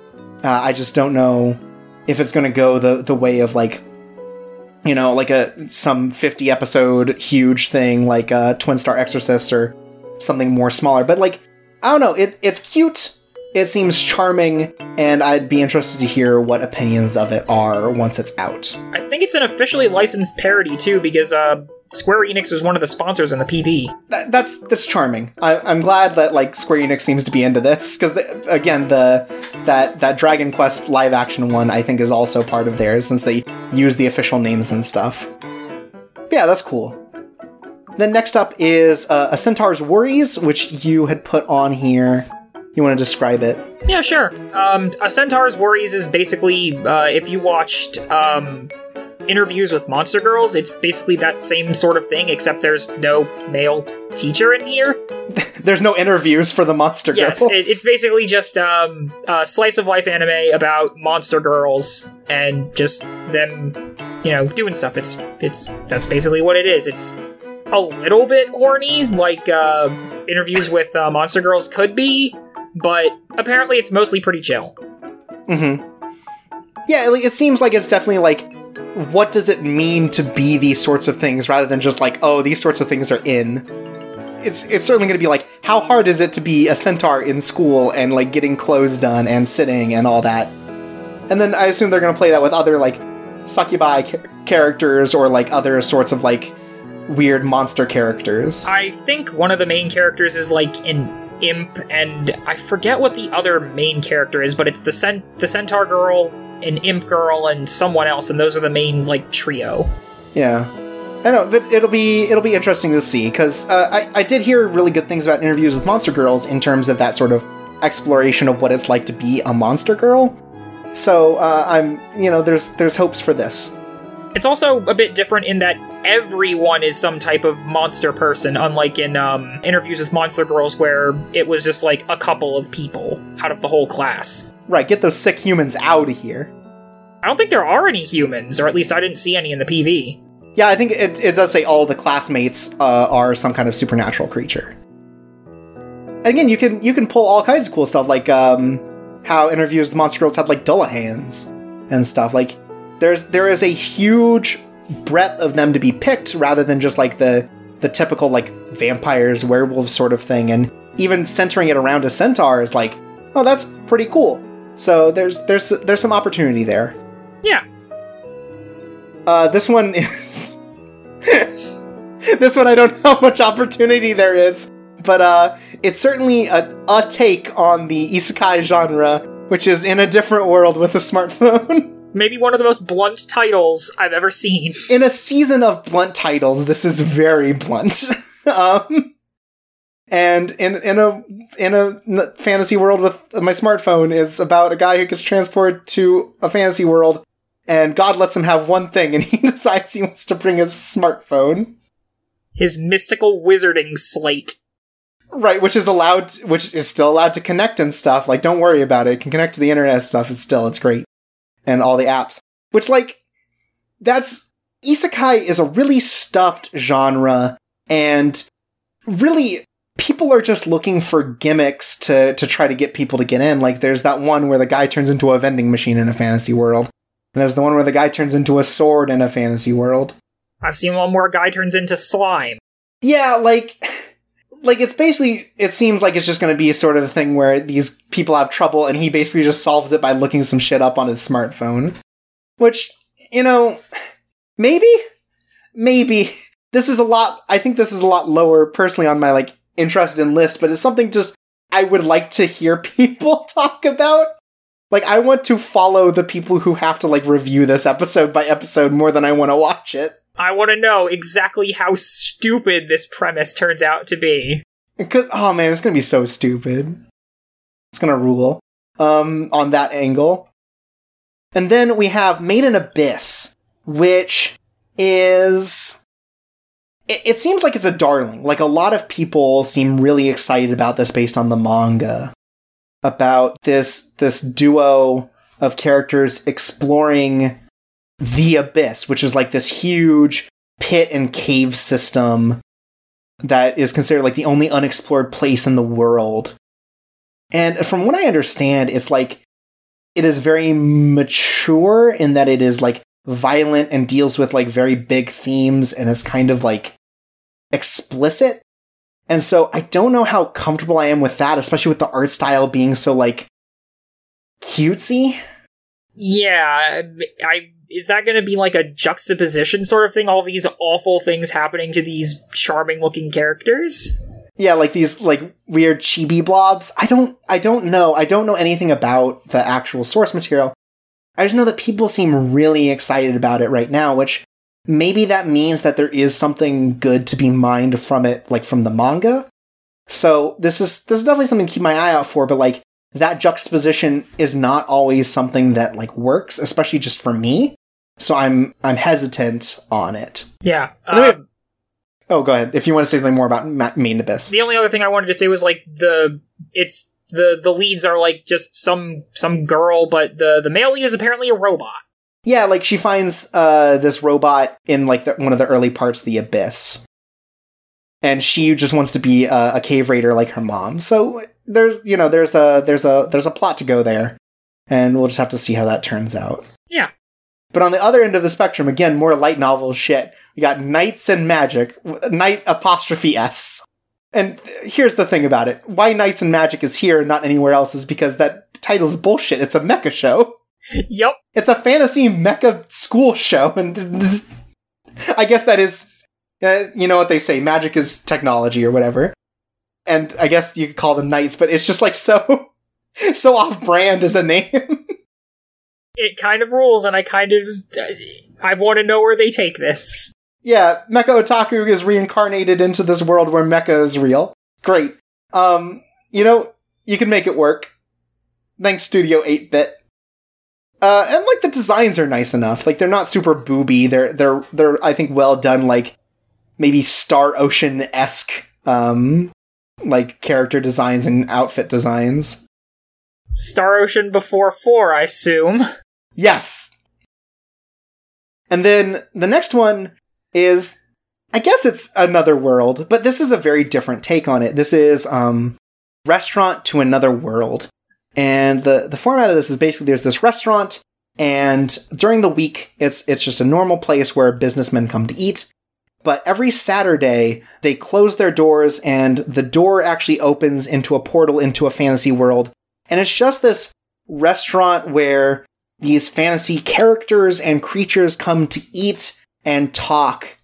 Uh, i just don't know if it's going to go the the way of like you know, like a some 50 episode huge thing like a Twin Star Exorcist or something more smaller. But like, I don't know, it it's cute. It seems charming, and I'd be interested to hear what opinions of it are once it's out. I think it's an officially licensed parody too, because uh, Square Enix was one of the sponsors in the PV. That, that's that's charming. I, I'm glad that like Square Enix seems to be into this because again, the that that Dragon Quest live action one I think is also part of theirs since they use the official names and stuff. But yeah, that's cool. Then next up is uh, a Centaur's Worries, which you had put on here. You want to describe it? Yeah, sure. Um, a Centaur's Worries is basically uh, if you watched um, interviews with Monster Girls, it's basically that same sort of thing, except there's no male teacher in here. There's no interviews for the Monster Yes, Girls. it, it's basically just um, a slice of life anime about monster girls and just them, you know, doing stuff. It's it's that's basically what it is. It's a little bit horny, like uh, interviews with uh, monster girls could be, but apparently it's mostly pretty chill. Mm-hmm. Yeah, it, it seems like it's definitely like what does it mean to be these sorts of things rather than just like, oh, these sorts of things are in. It's it's certainly going to be like, how hard is it to be a centaur in school and like getting clothes done and sitting and all that. And then I assume they're going to play that with other like succubi ca- characters or like other sorts of like weird monster characters. I think one of the main characters is like an imp, and I forget what the other main character is, but it's the cent- the centaur girl, an imp girl, and someone else, and those are the main like trio. Yeah. I know, but it'll be it'll be interesting to see because uh, I I did hear really good things about interviews with monster girls in terms of that sort of exploration of what it's like to be a monster girl. So uh, I'm you know there's there's hopes for this. It's also a bit different in that everyone is some type of monster person, unlike in um, interviews with monster girls where it was just like a couple of people out of the whole class. Right, get those sick humans out of here. I don't think there are any humans, or at least I didn't see any in the PV. Yeah, I think it, it does say all the classmates uh, are some kind of supernatural creature. And again, you can you can pull all kinds of cool stuff, like um, how interviews with monster girls had like Dullahans and stuff. Like there's there is a huge breadth of them to be picked rather than just like the the typical like vampires, werewolves sort of thing. And even centering it around a centaur is like, oh, that's pretty cool. So there's there's there's some opportunity there. Yeah. Uh, this one is. this one I don't know how much opportunity there is, but uh, it's certainly a, a take on the isekai genre, which is in a different world with a smartphone. Maybe one of the most blunt titles I've ever seen. in a season of blunt titles, this is very blunt. um, and in in a in a fantasy world with my smartphone is about a guy who gets transported to a fantasy world, and God lets him have one thing, and he decides he wants to bring his smartphone. His mystical wizarding slate. Right, which is allowed, which is still allowed to connect and stuff. Like, don't worry about it. It can connect to the internet and stuff. It's still, it's great. And all the apps. Which, like, that's, isekai is a really stuffed genre, and really, people are just looking for gimmicks to, to try to get people to get in. Like, there's that one where the guy turns into a vending machine in a fantasy world. And there's the one where the guy turns into a sword in a fantasy world. I've seen one where a guy turns into slime. Yeah, like like it's basically it seems like it's just going to be a sort of a thing where these people have trouble and he basically just solves it by looking some shit up on his smartphone. Which, you know, maybe maybe this is a lot I think this is a lot lower personally on my like interested in list, but it's something just I would like to hear people talk about. Like I want to follow the people who have to like review this episode by episode more than I want to watch it. I want to know exactly how stupid this premise turns out to be. Cause, oh man, it's gonna be so stupid. It's gonna rule. Um, on that angle. And then we have Made in Abyss, which is. It, it seems like it's a darling. Like a lot of people seem really excited about this based on the manga. About this this duo of characters exploring the abyss, which is like this huge pit and cave system that is considered like the only unexplored place in the world. And from what I understand, it's like it is very mature in that it is like violent and deals with like very big themes and it's kind of like explicit. And so I don't know how comfortable I am with that, especially with the art style being so like cutesy. Yeah, I is that going to be like a juxtaposition sort of thing? All these awful things happening to these charming looking characters? Yeah, like these like weird chibi blobs. I don't I don't know. I don't know anything about the actual source material. I just know that people seem really excited about it right now, which maybe that means that there is something good to be mined from it, like from the manga. So this is this is definitely something to keep my eye out for, but like that juxtaposition is not always something that like works, especially just for me. So I'm I'm hesitant on it. Yeah. Then we um, have- oh, go ahead. If you want to say something more about Ma- Main Abyss. the only other thing I wanted to say was like the it's the the leads are like just some some girl, but the the male lead is apparently a robot. Yeah, like she finds uh, this robot in like the, one of the early parts of the abyss, and she just wants to be a, a cave raider like her mom. So there's you know there's a there's a there's a plot to go there, and we'll just have to see how that turns out. Yeah. But on the other end of the spectrum, again, more light novel shit. We got Knights and Magic, Knight apostrophe S. And here's the thing about it. Why Knights and Magic is here and not anywhere else is because that title's bullshit. It's a mecha show. Yep. It's a fantasy mecha school show. And I guess that is, uh, you know what they say, magic is technology or whatever. And I guess you could call them knights, but it's just like so, so off brand as a name. It kind of rules, and I kind of. I want to know where they take this. yeah, Mecha Otaku is reincarnated into this world where mecha is real. Great. Um, you know, you can make it work. Thanks, Studio 8 bit. Uh, and like the designs are nice enough. Like they're not super booby. They're they're they're I think well done. Like maybe Star Ocean esque um like character designs and outfit designs. Star Ocean before 4, I assume. Yes. And then the next one is I guess it's another world, but this is a very different take on it. This is um restaurant to another world. And the the format of this is basically there's this restaurant and during the week it's it's just a normal place where businessmen come to eat. But every Saturday they close their doors and the door actually opens into a portal into a fantasy world. And it's just this restaurant where these fantasy characters and creatures come to eat and talk.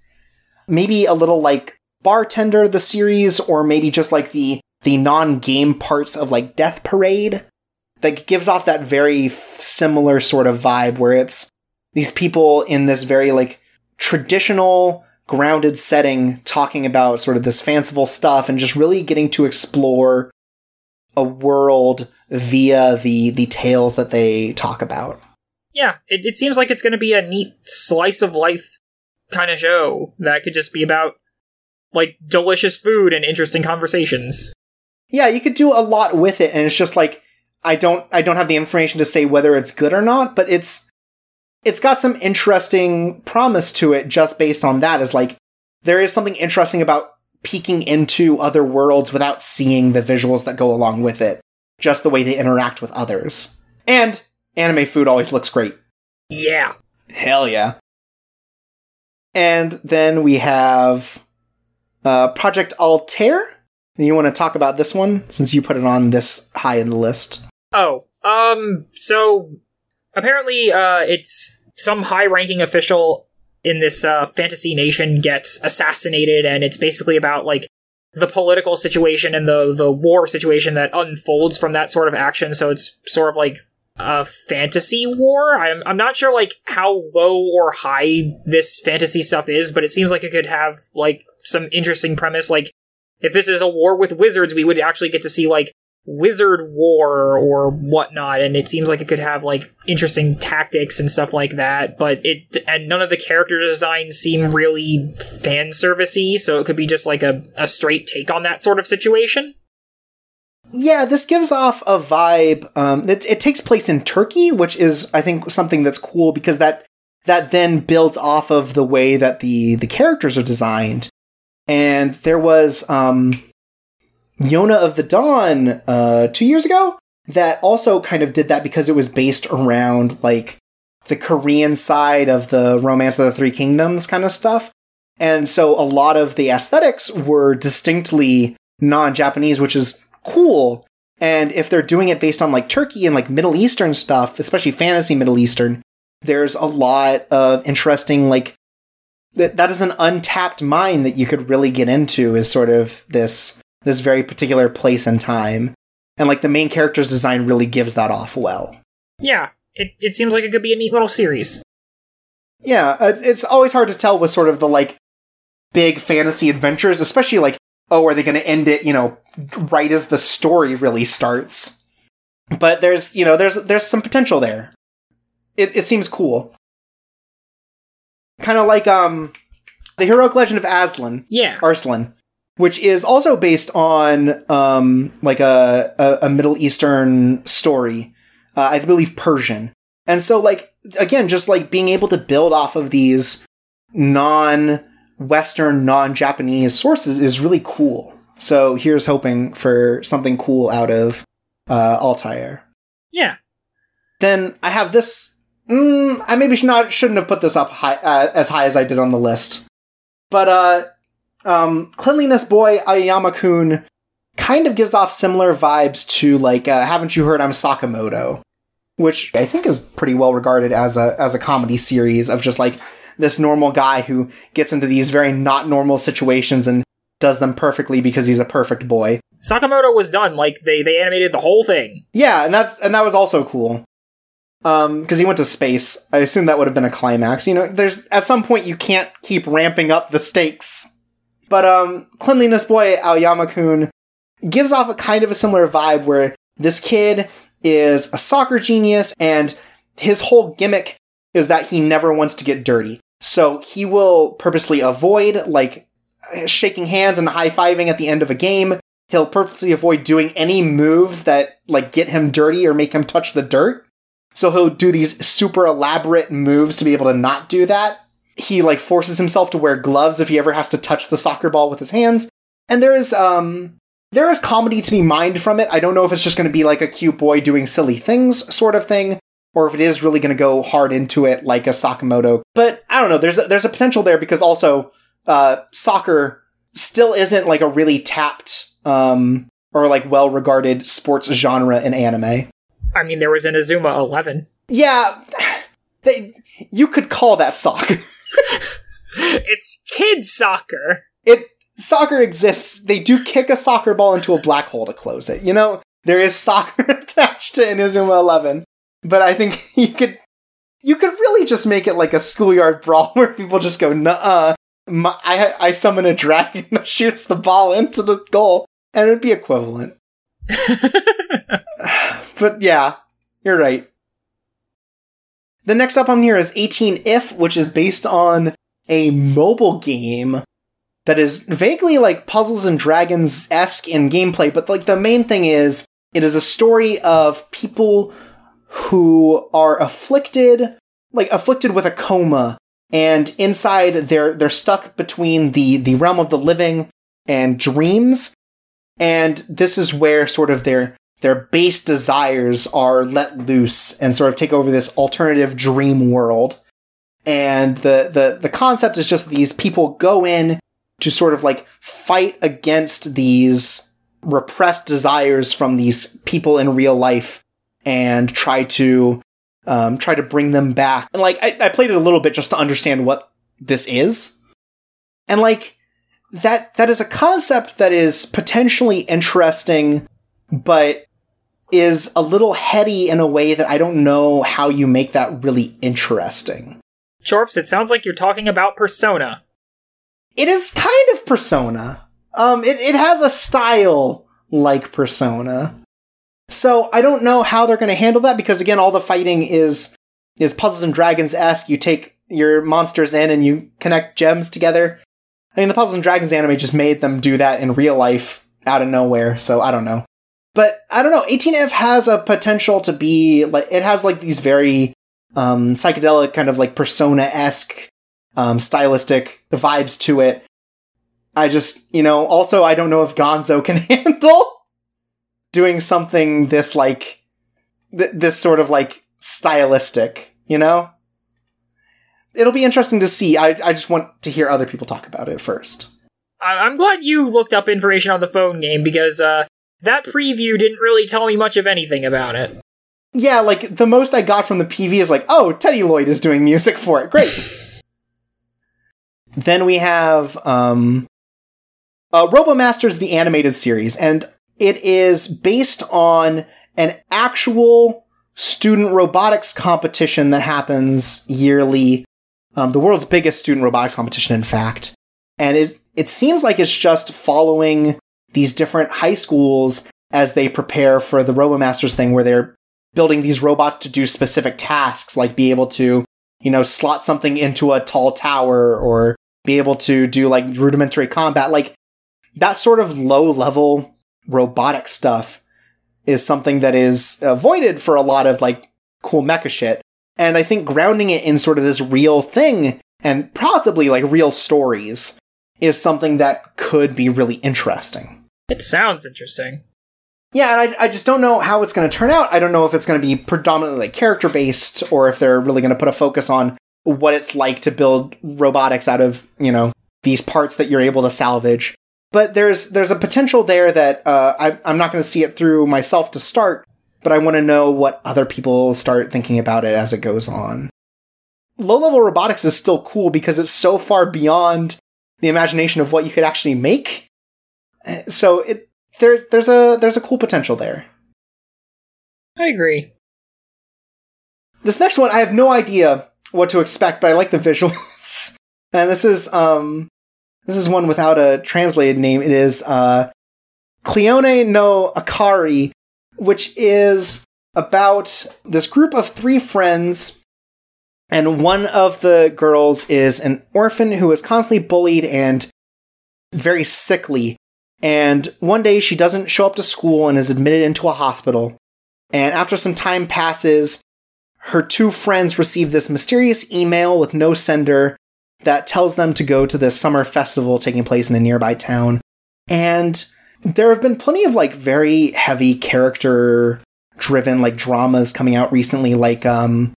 Maybe a little like Bartender the series or maybe just like the the non-game parts of like Death Parade that gives off that very similar sort of vibe where it's these people in this very like traditional grounded setting talking about sort of this fanciful stuff and just really getting to explore a world via the the tales that they talk about. Yeah, it, it seems like it's going to be a neat slice of life kind of show that could just be about like delicious food and interesting conversations. Yeah, you could do a lot with it and it's just like I don't I don't have the information to say whether it's good or not, but it's it's got some interesting promise to it just based on that is like there is something interesting about peeking into other worlds without seeing the visuals that go along with it, just the way they interact with others. And anime food always looks great. Yeah. Hell yeah. And then we have uh, Project Altair. And you want to talk about this one since you put it on this high in the list? Oh, um, so apparently, uh, it's some high-ranking official in this uh, fantasy nation gets assassinated, and it's basically about like the political situation and the the war situation that unfolds from that sort of action. So it's sort of like a fantasy war. I'm I'm not sure like how low or high this fantasy stuff is, but it seems like it could have like some interesting premise. Like if this is a war with wizards, we would actually get to see like wizard war or whatnot, and it seems like it could have like interesting tactics and stuff like that. But it and none of the character designs seem really fan servicey, so it could be just like a, a straight take on that sort of situation. Yeah, this gives off a vibe. Um, it, it takes place in Turkey, which is, I think, something that's cool because that that then builds off of the way that the the characters are designed. And there was um, Yona of the Dawn uh, two years ago that also kind of did that because it was based around like the Korean side of the Romance of the Three Kingdoms kind of stuff. And so a lot of the aesthetics were distinctly non-Japanese, which is cool. And if they're doing it based on like Turkey and like Middle Eastern stuff, especially fantasy Middle Eastern, there's a lot of interesting like that is an untapped mine that you could really get into is sort of this this very particular place and time. And like the main character's design really gives that off well. Yeah, it it seems like it could be a neat little series. Yeah, it's, it's always hard to tell with sort of the like big fantasy adventures, especially like, oh, are they going to end it, you know, right as the story really starts? But there's, you know, there's there's some potential there. It it seems cool. Kind of like um the heroic legend of Aslan, Yeah. Arslan, which is also based on um like a a, a Middle Eastern story, uh, I believe Persian. And so like again, just like being able to build off of these non Western, non Japanese sources is really cool. So here's hoping for something cool out of uh, Altair. Yeah. Then I have this Mm, I maybe should not shouldn't have put this up high, uh, as high as I did on the list. But uh, um, cleanliness boy Aoyama-kun kind of gives off similar vibes to like uh, haven't you heard I'm Sakamoto, which I think is pretty well regarded as a as a comedy series of just like this normal guy who gets into these very not normal situations and does them perfectly because he's a perfect boy. Sakamoto was done like they they animated the whole thing. Yeah, and that's and that was also cool. Um, because he went to space. I assume that would have been a climax. You know, there's at some point you can't keep ramping up the stakes. But um, cleanliness boy Aoyama-kun gives off a kind of a similar vibe where this kid is a soccer genius and his whole gimmick is that he never wants to get dirty. So he will purposely avoid like shaking hands and high-fiving at the end of a game. He'll purposely avoid doing any moves that like get him dirty or make him touch the dirt. So he'll do these super elaborate moves to be able to not do that. He like forces himself to wear gloves if he ever has to touch the soccer ball with his hands. And there is um there is comedy to be mined from it. I don't know if it's just going to be like a cute boy doing silly things sort of thing or if it is really going to go hard into it like a Sakamoto. But I don't know. There's a, there's a potential there because also uh, soccer still isn't like a really tapped um, or like well regarded sports genre in anime. I mean, there was Inazuma 11. Yeah, they you could call that soccer. it's kid soccer. It soccer exists. They do kick a soccer ball into a black hole to close it. You know, there is soccer attached to Inazuma 11. But I think you could you could really just make it like a schoolyard brawl where people just go, "Nuh-uh." I I summon a dragon that shoots the ball into the goal, and it'd be equivalent. but yeah, you're right. The next up on here is 18 If, which is based on a mobile game that is vaguely like Puzzles and Dragons esque in gameplay, but like the main thing is it is a story of people who are afflicted, like afflicted with a coma, and inside they're they're stuck between the the realm of the living and dreams, and this is where sort of their their base desires are let loose and sort of take over this alternative dream world. And the the the concept is just these people go in to sort of like fight against these repressed desires from these people in real life and try to um, try to bring them back. And like I, I played it a little bit just to understand what this is, and like that that is a concept that is potentially interesting, but is a little heady in a way that I don't know how you make that really interesting. Chorps, it sounds like you're talking about Persona. It is kind of Persona. Um, it, it has a style like Persona. So I don't know how they're going to handle that because again, all the fighting is is Puzzles and Dragons esque. You take your monsters in and you connect gems together. I mean, the Puzzles and Dragons anime just made them do that in real life out of nowhere. So I don't know, but I don't know. 18if has a potential to be like it has like these very um, psychedelic kind of like Persona esque um, stylistic vibes to it. I just, you know, also I don't know if Gonzo can handle doing something this like th- this sort of like stylistic, you know? It'll be interesting to see. I I just want to hear other people talk about it first. I'm glad you looked up information on the phone game because uh, that preview didn't really tell me much of anything about it. Yeah, like the most I got from the PV is like, oh, TeddyLoid is doing music for it. Great. then we have um, uh, RoboMasters, the animated series, and it is based on an actual student robotics competition that happens yearly. Um, the world's biggest student robotics competition, in fact. And it, it seems like it's just following these different high schools as they prepare for the RoboMasters thing, where they're building these robots to do specific tasks, like be able to, you know, slot something into a tall tower or be able to do like rudimentary combat. Like that sort of low level robotic stuff is something that is avoided for a lot of like cool mecha shit. And I think grounding it in sort of this real thing and possibly like real stories is something that could be really interesting. It sounds interesting. yeah, and I, I just don't know how it's going to turn out. I don't know if it's going to be predominantly character based or if they're really going to put a focus on what it's like to build robotics out of you know these parts that you're able to salvage. But there's there's a potential there that uh, I, I'm not going to see it through myself to start, but I want to know what other people start thinking about it as it goes on. Low level robotics is still cool because it's so far beyond the imagination of what you could actually make. So it there's there's a there's a cool potential there. I agree. This next one, I have no idea what to expect, but I like the visuals. and this is um this is one without a translated name. It is uh Clione no Akari, which is about this group of three friends and one of the girls is an orphan who is constantly bullied and very sickly. And one day she doesn't show up to school and is admitted into a hospital. And after some time passes, her two friends receive this mysterious email with no sender that tells them to go to this summer festival taking place in a nearby town. And there have been plenty of like very heavy character driven like dramas coming out recently like um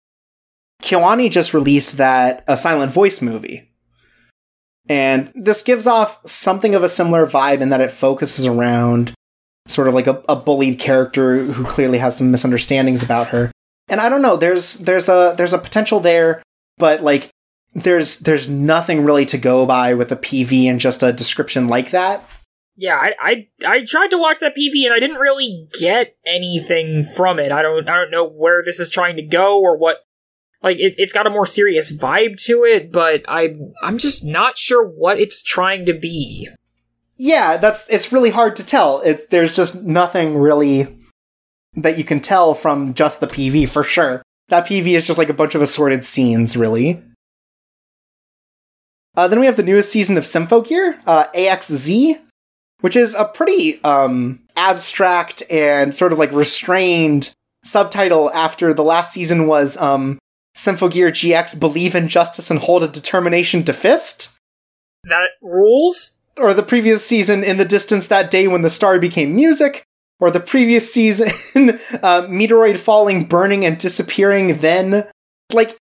KyoAni just released that a silent voice movie. And this gives off something of a similar vibe in that it focuses around sort of like a, a bullied character who clearly has some misunderstandings about her. And I don't know, there's there's a there's a potential there, but like there's there's nothing really to go by with a PV and just a description like that. Yeah, I, I I tried to watch that PV and I didn't really get anything from it. I don't I don't know where this is trying to go or what. Like it, it's got a more serious vibe to it, but I I'm just not sure what it's trying to be. Yeah, that's it's really hard to tell. It, there's just nothing really that you can tell from just the PV for sure. That PV is just like a bunch of assorted scenes, really. Uh, then we have the newest season of Symphogear, uh, AXZ, which is a pretty um, abstract and sort of like restrained subtitle after the last season was um, Symphogear GX Believe in Justice and Hold a Determination to Fist. That rules? Or the previous season, In the Distance That Day When the Star Became Music. Or the previous season, uh, Meteoroid Falling, Burning, and Disappearing Then. Like,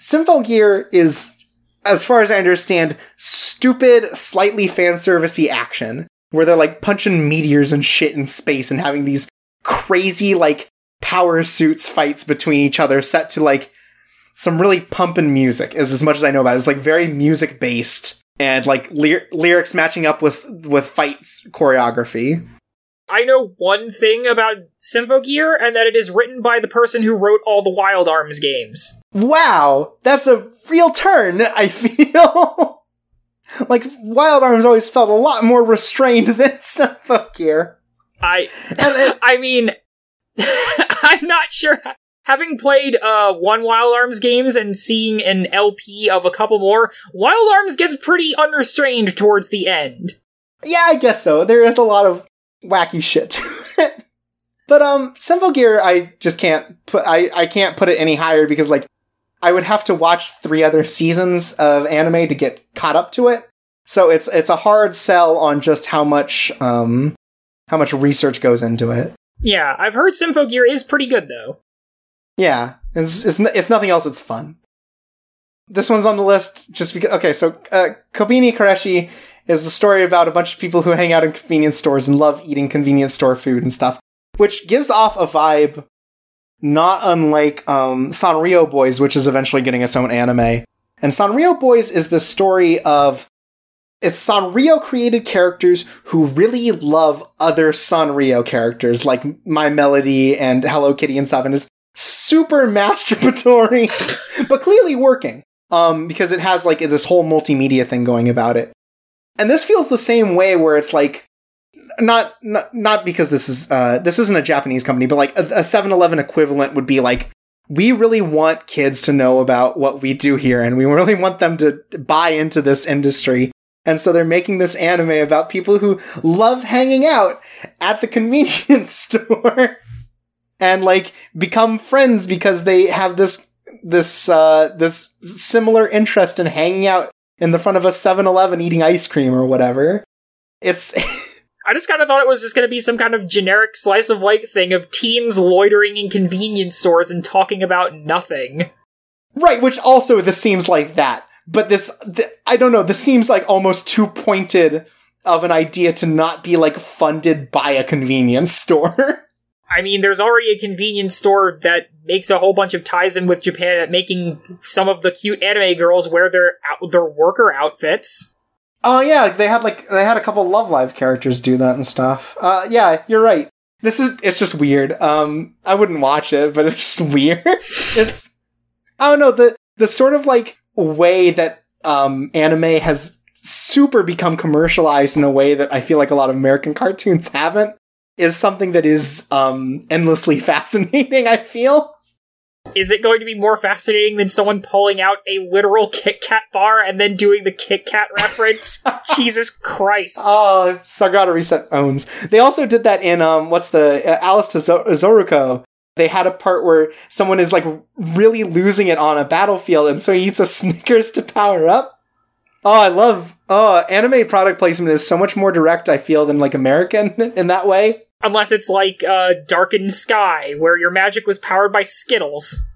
Symphogear is, as far as I understand, stupid, slightly fan servicey action. Where they're like punching meteors and shit in space and having these crazy, like, power suits fights between each other set to like some really pumping music is as much as I know about it. It's like very music based and like ly- lyrics matching up with with fights choreography. I know one thing about Symphogear, and that it is written by the person who wrote all the Wild Arms games. Wow, that's a real turn. I feel like Wild Arms always felt a lot more restrained than Symphogear. I, I mean, I'm not sure. Having played uh, one Wild Arms games and seeing an LP of a couple more, Wild Arms gets pretty unrestrained towards the end. Yeah, I guess so. There is a lot of wacky shit to it. But um Symphogear I just can't put I, I can't put it any higher because like I would have to watch three other seasons of anime to get caught up to it. So it's it's a hard sell on just how much um how much research goes into it. Yeah, I've heard Symphogear is pretty good though. Yeah, it's, it's if nothing else, it's fun. This one's on the list just because. Okay, so uh, Konbini Kareshi is a story about a bunch of people who hang out in convenience stores and love eating convenience store food and stuff, which gives off a vibe not unlike um, Sanrio Boys, which is eventually getting its own anime. And Sanrio Boys is the story of it's Sanrio created characters who really love other Sanrio characters like My Melody and Hello Kitty and stuff, and is super masturbatory, but clearly working. Um, because it has like this whole multimedia thing going about it. And this feels the same way where it's like not not, not because this is uh this isn't a Japanese company, but like a, a 7-Eleven equivalent would be like we really want kids to know about what we do here and we really want them to buy into this industry. And so they're making this anime about people who love hanging out at the convenience store and like become friends because they have this this uh this similar interest in hanging out in the front of a 7-Eleven eating ice cream or whatever. It's I just kind of thought it was just going to be some kind of generic slice of life thing of teens loitering in convenience stores and talking about nothing. Right, which also this seems like that. But this, th- I don't know, this seems like almost too pointed of an idea to not be like funded by a convenience store. I mean, there's already a convenience store that makes a whole bunch of ties in with Japan at making some of the cute anime girls wear their their worker outfits. Oh yeah, they had like they had a couple Love Live characters do that and stuff. Uh, yeah, you're right. This is it's just weird. Um, I wouldn't watch it, but it's just weird. it's I don't know the the sort of like way that um anime has super become commercialized in a way that I feel like a lot of American cartoons haven't is something that is um endlessly fascinating. I feel. Is it going to be more fascinating than someone pulling out a literal Kit Kat bar and then doing the Kit Kat reference? Jesus Christ. Oh, Sagrada Reset owns. They also did that in um, what's the uh, Alice to Zo- Zouroku. They had a part where someone is like really losing it on a battlefield, and so he eats a Snickers to power up. Oh, I love. Oh, anime product placement is so much more direct. I feel than like American in that way. Unless it's like uh, Darkened Skye, where your magic was powered by Skittles.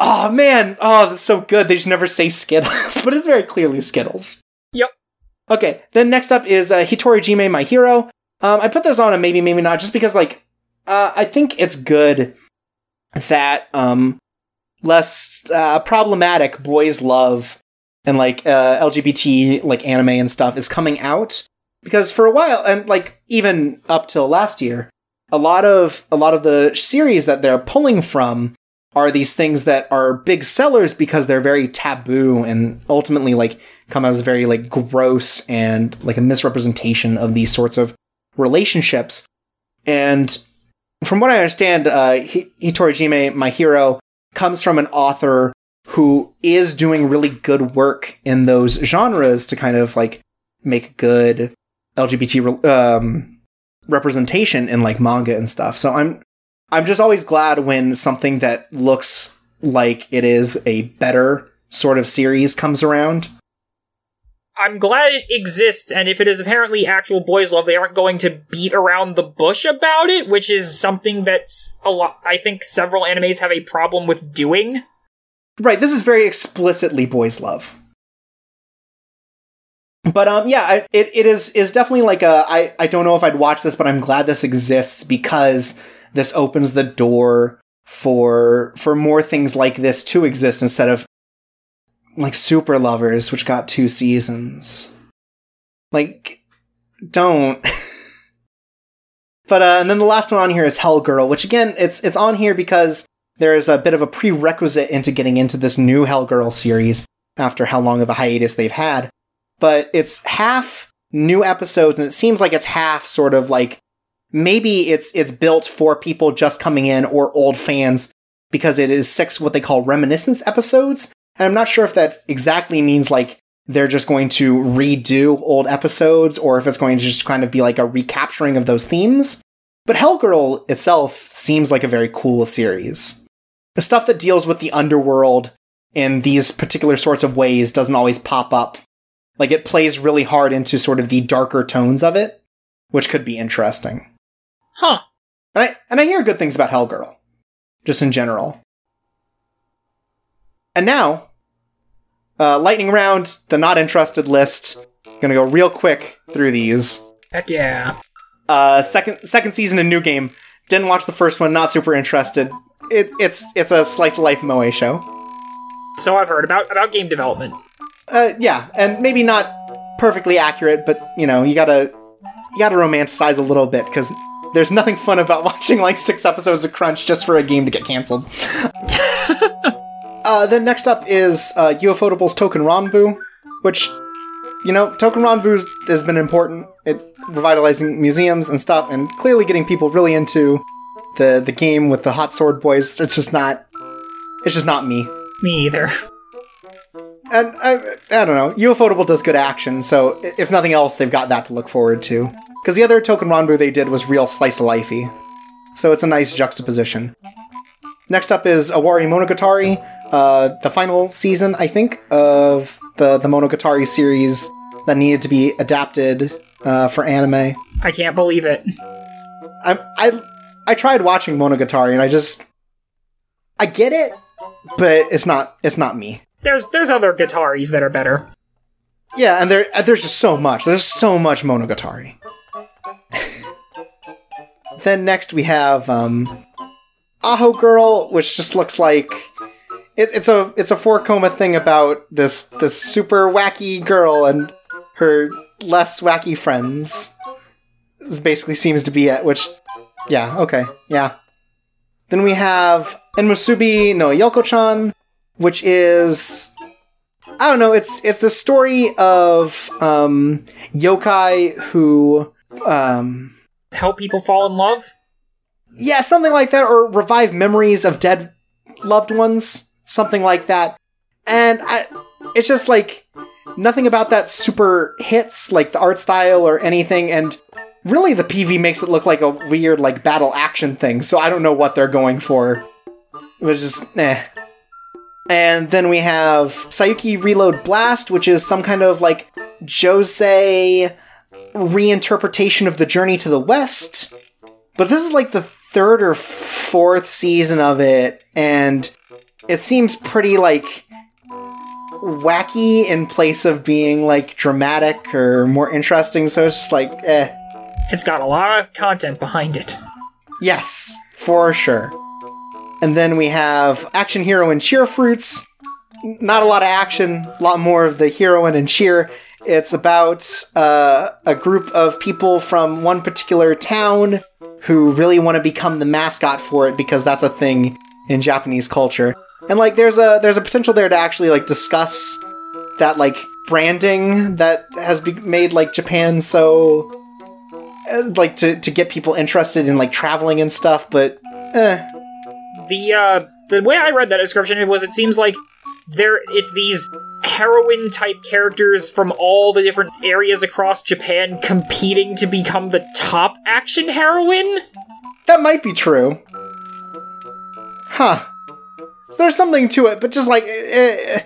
Oh man, oh that's so good. They just never say Skittles, but it's very clearly Skittles. Yep. Okay, then next up is uh, Hitori Jime, My Hero. Um, I put this on a maybe, maybe not, just because like uh, I think it's good that um, less uh, problematic boys love and like uh, LGBT like anime and stuff is coming out because for a while and like even up till last year, a lot of a lot of the series that they're pulling from are these things that are big sellers because they're very taboo and ultimately like come as very like gross and like a misrepresentation of these sorts of relationships. And from what I understand, uh, my hero, comes from an author who is doing really good work in those genres to kind of like make good LGBT re- um, representation in like manga and stuff. So I'm I'm just always glad when something that looks like it is a better sort of series comes around. I'm glad it exists, and if it is apparently actual boys' love, they aren't going to beat around the bush about it, which is something that's a lot. I think several animes have a problem with doing. Right, this is very explicitly boys' love. But um, yeah, it it is is definitely like a I I don't know if I'd watch this, but I'm glad this exists because this opens the door for for more things like this to exist instead of like Super Lovers, which got two seasons. Like, don't. but uh, and then the last one on here is Hell Girl, which again, it's it's on here because there is a bit of a prerequisite into getting into this new Hell Girl series after how long of a hiatus they've had. But it's half new episodes, and it seems like it's half sort of like maybe it's it's built for people just coming in or old fans because it is six what they call reminiscence episodes. And I'm not sure if that exactly means like they're just going to redo old episodes or if it's going to just kind of be like a recapturing of those themes. But Hellgirl itself seems like a very cool series. The stuff that deals with the underworld in these particular sorts of ways doesn't always pop up. Like it plays really hard into sort of the darker tones of it, which could be interesting. Huh. And I and I hear good things about Hellgirl, just in general. And now, uh, lightning round, the not interested list. Gonna go real quick through these. Heck yeah. Uh, second second season in New Game. Didn't watch the first one. Not super interested. It, it's it's a slice of life moe show. So I've heard about about game development. Uh, yeah, and maybe not perfectly accurate, but you know you gotta you gotta romanticize a little bit because there's nothing fun about watching like six episodes of Crunch just for a game to get canceled. uh, then next up is uh, UFOtable's Touken Ranbu, which you know Touken Ranbu has been important at revitalizing museums and stuff, and clearly getting people really into the the game with the hot sword boys. It's just not. It's just not me. Me either. And I, I don't know. UFOtable does good action, so if nothing else, they've got that to look forward to. Because the other Touken Ranbu they did was real slice of lifey, so it's a nice juxtaposition. Next up is Owari Monogatari, uh, the final season, I think, of the the Monogatari series that needed to be adapted uh, for anime. I can't believe it. I I I tried watching Monogatari and I just I get it, but it's not it's not me. There's there's other Gataris that are better. Yeah, and there there's just so much. There's so much Monogatari. then next we have um Aho Girl, which just looks like it, it's a it's a four koma thing about this this super wacky girl and her less wacky friends. This basically seems to be it, which yeah, okay, yeah. Then we have Enmusubi no Yoko-chan, which is I don't know, it's it's the story of um yokai who um Help people fall in love? yeah, something like that, or revive memories of dead loved ones, something like that. And I, it's just like nothing about that super hits, like the art style or anything. And really, the PV makes it look like a weird, like battle action thing. So I don't know what they're going for. It was just eh. And then we have Saiyuki Reload Blast, which is some kind of like josei reinterpretation of the Journey to the West. But this is like the third or fourth season of it, and it seems pretty like wacky in place of being like dramatic or more interesting. So it's just like, eh. It's got a lot of content behind it. Yes, for sure. And then we have Action Heroine Cheer Fruits. Not a lot of action, a lot more of the heroine and cheer. It's about uh, a group of people from one particular town who really want to become the mascot for it because that's a thing in Japanese culture. And like there's a there's a potential there to actually like discuss that like branding that has be- made like Japan so uh, like to to get people interested in like traveling and stuff, but eh. The uh the way I read that description was it seems like there it's these heroine type characters from all the different areas across Japan competing to become the top action heroine. That might be true. Huh. So there's something to it, but just like, eh,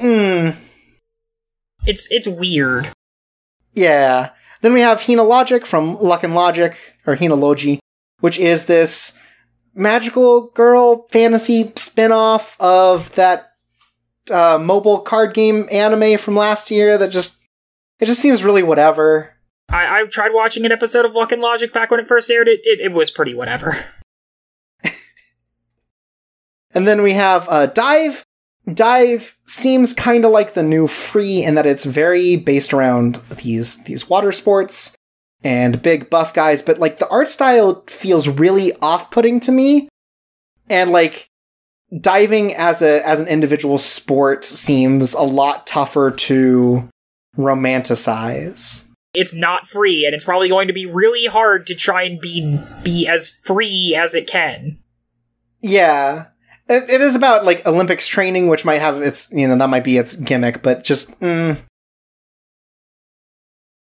hmm, It's it's weird. yeah. Then we have Hina Logic from Luck and Logic, or Hina Logi, which is this magical girl fantasy spin-off of that uh, mobile card game anime from last year that just it just seems really whatever. I, I tried watching an episode of Luck and Logic back when it first aired. It it, it was pretty whatever. And then we have uh, Dive. Dive seems kind of like the new Free in that it's very based around these these water sports and big buff guys, but like the art style feels really off-putting to me. And like diving as a as an individual sport seems a lot tougher to romanticize. It's not free, and it's probably going to be really hard to try and be be as free as it can. Yeah. It, it is about like Olympics training, which might have its, you know, that might be its gimmick, but just, mm.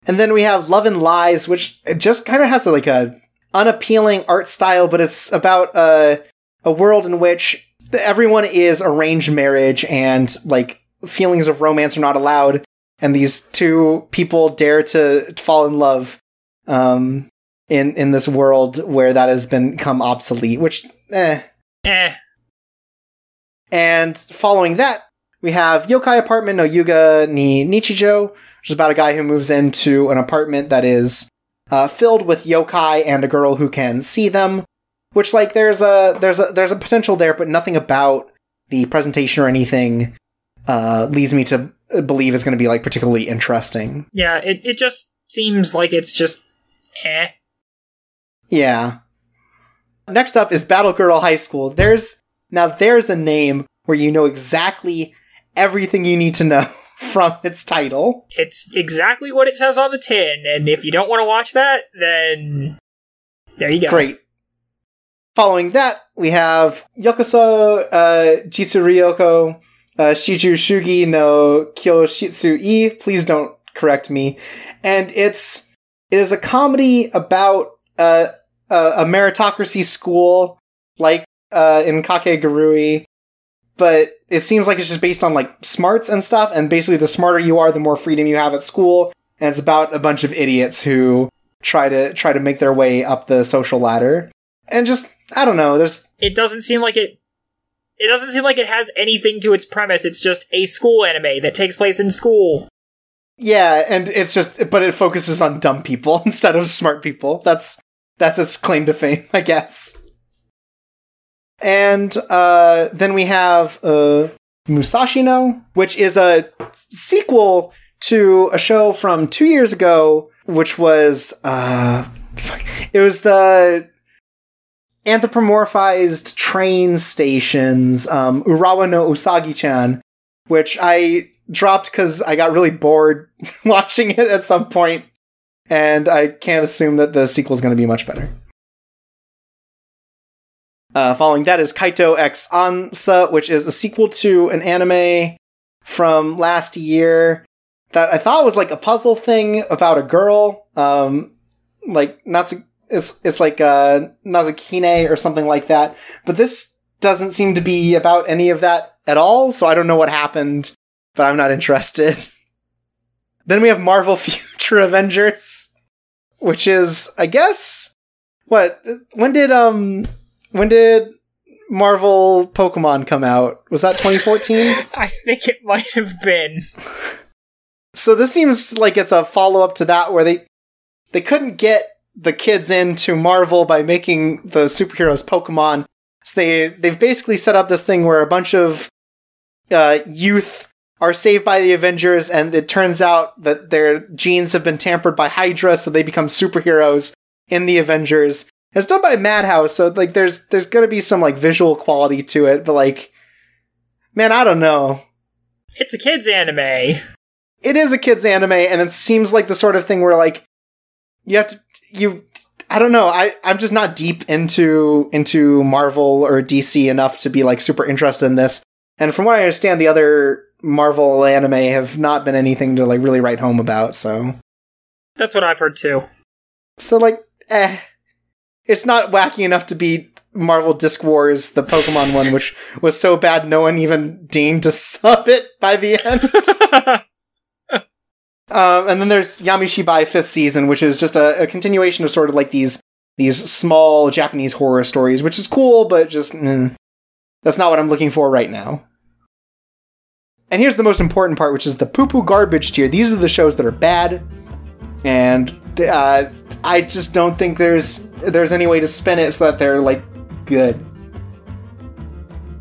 And then we have Love and Lies, which just kind of has like a unappealing art style, but it's about uh, a world in which everyone is arranged marriage and like feelings of romance are not allowed, and these two people dare to fall in love um, in in this world where that has become obsolete. Which, eh. Eh. And following that, we have Yokai Apartment no Yuga ni Nichijo, which is about a guy who moves into an apartment that is uh, filled with yokai and a girl who can see them. Which, like, there's a there's a there's a potential there, but nothing about the presentation or anything uh, leads me to believe is going to be like particularly interesting. Yeah, it, it just seems like it's just eh. Yeah. Next up is Battle Girl High School. There's now there's a name where you know exactly everything you need to know from its title. It's exactly what it says on the tin, and if you don't want to watch that, then there you go. Great. Following that, we have Yokoso uh, Jitsuryoko uh, Shiju Shugi no Kyoshitsu I. Please don't correct me. And it's it is a comedy about uh, a, a meritocracy school, like uh, in Kakegurui, but it seems like it's just based on like smarts and stuff. And basically, the smarter you are, the more freedom you have at school. And it's about a bunch of idiots who try to try to make their way up the social ladder. And just I don't know, there's It doesn't seem like it. It doesn't seem like it has anything to its premise. It's just a school anime that takes place in school. yeah, and it's just but it focuses on dumb people instead of smart people. That's that's its claim to fame, I guess. And uh, then we have uh, Musashino, which is a sequel to a show from two years ago, which was uh, it was the anthropomorphized train stations, um, Urawa no Usagi-chan, which I dropped because I got really bored watching it at some point, and I can't assume that the sequel is going to be much better. Uh, following that is Kaito X Ansa, which is a sequel to an anime from last year that I thought was like a puzzle thing about a girl. Um, like Natsu, it's it's like uh, Nazukine or something like that. But this doesn't seem to be about any of that at all. So I don't know what happened, but I'm not interested. then we have Marvel Future Avengers, which is I guess what when did um when did Marvel Pokemon come out? Was that 2014? I think it might have been. so this seems like it's a follow up to that where they they couldn't get the kids into Marvel by making the superheroes Pokemon. So they they've basically set up this thing where a bunch of uh, youth are saved by the Avengers, and it turns out that their genes have been tampered by Hydra, so they become superheroes in the Avengers. It's done by Madhouse, so like there's there's gonna be some like visual quality to it, but like, man, I don't know. It's a kids' anime. It is a kids anime, and it seems like the sort of thing where like you have to you. I don't know. I I'm just not deep into into Marvel or DC enough to be like super interested in this. And from what I understand, the other Marvel anime have not been anything to like really write home about. So That's what I've heard too. so like eh, it's not wacky enough to beat Marvel Disc Wars, the Pokemon one, which was so bad no one even deigned to sub it by the end. Um, and then there's Yamishibai fifth season, which is just a, a continuation of sort of like these these small Japanese horror stories, which is cool, but just mm, that's not what I'm looking for right now. And here's the most important part, which is the poo poo garbage tier. These are the shows that are bad, and uh, I just don't think there's there's any way to spin it so that they're like good.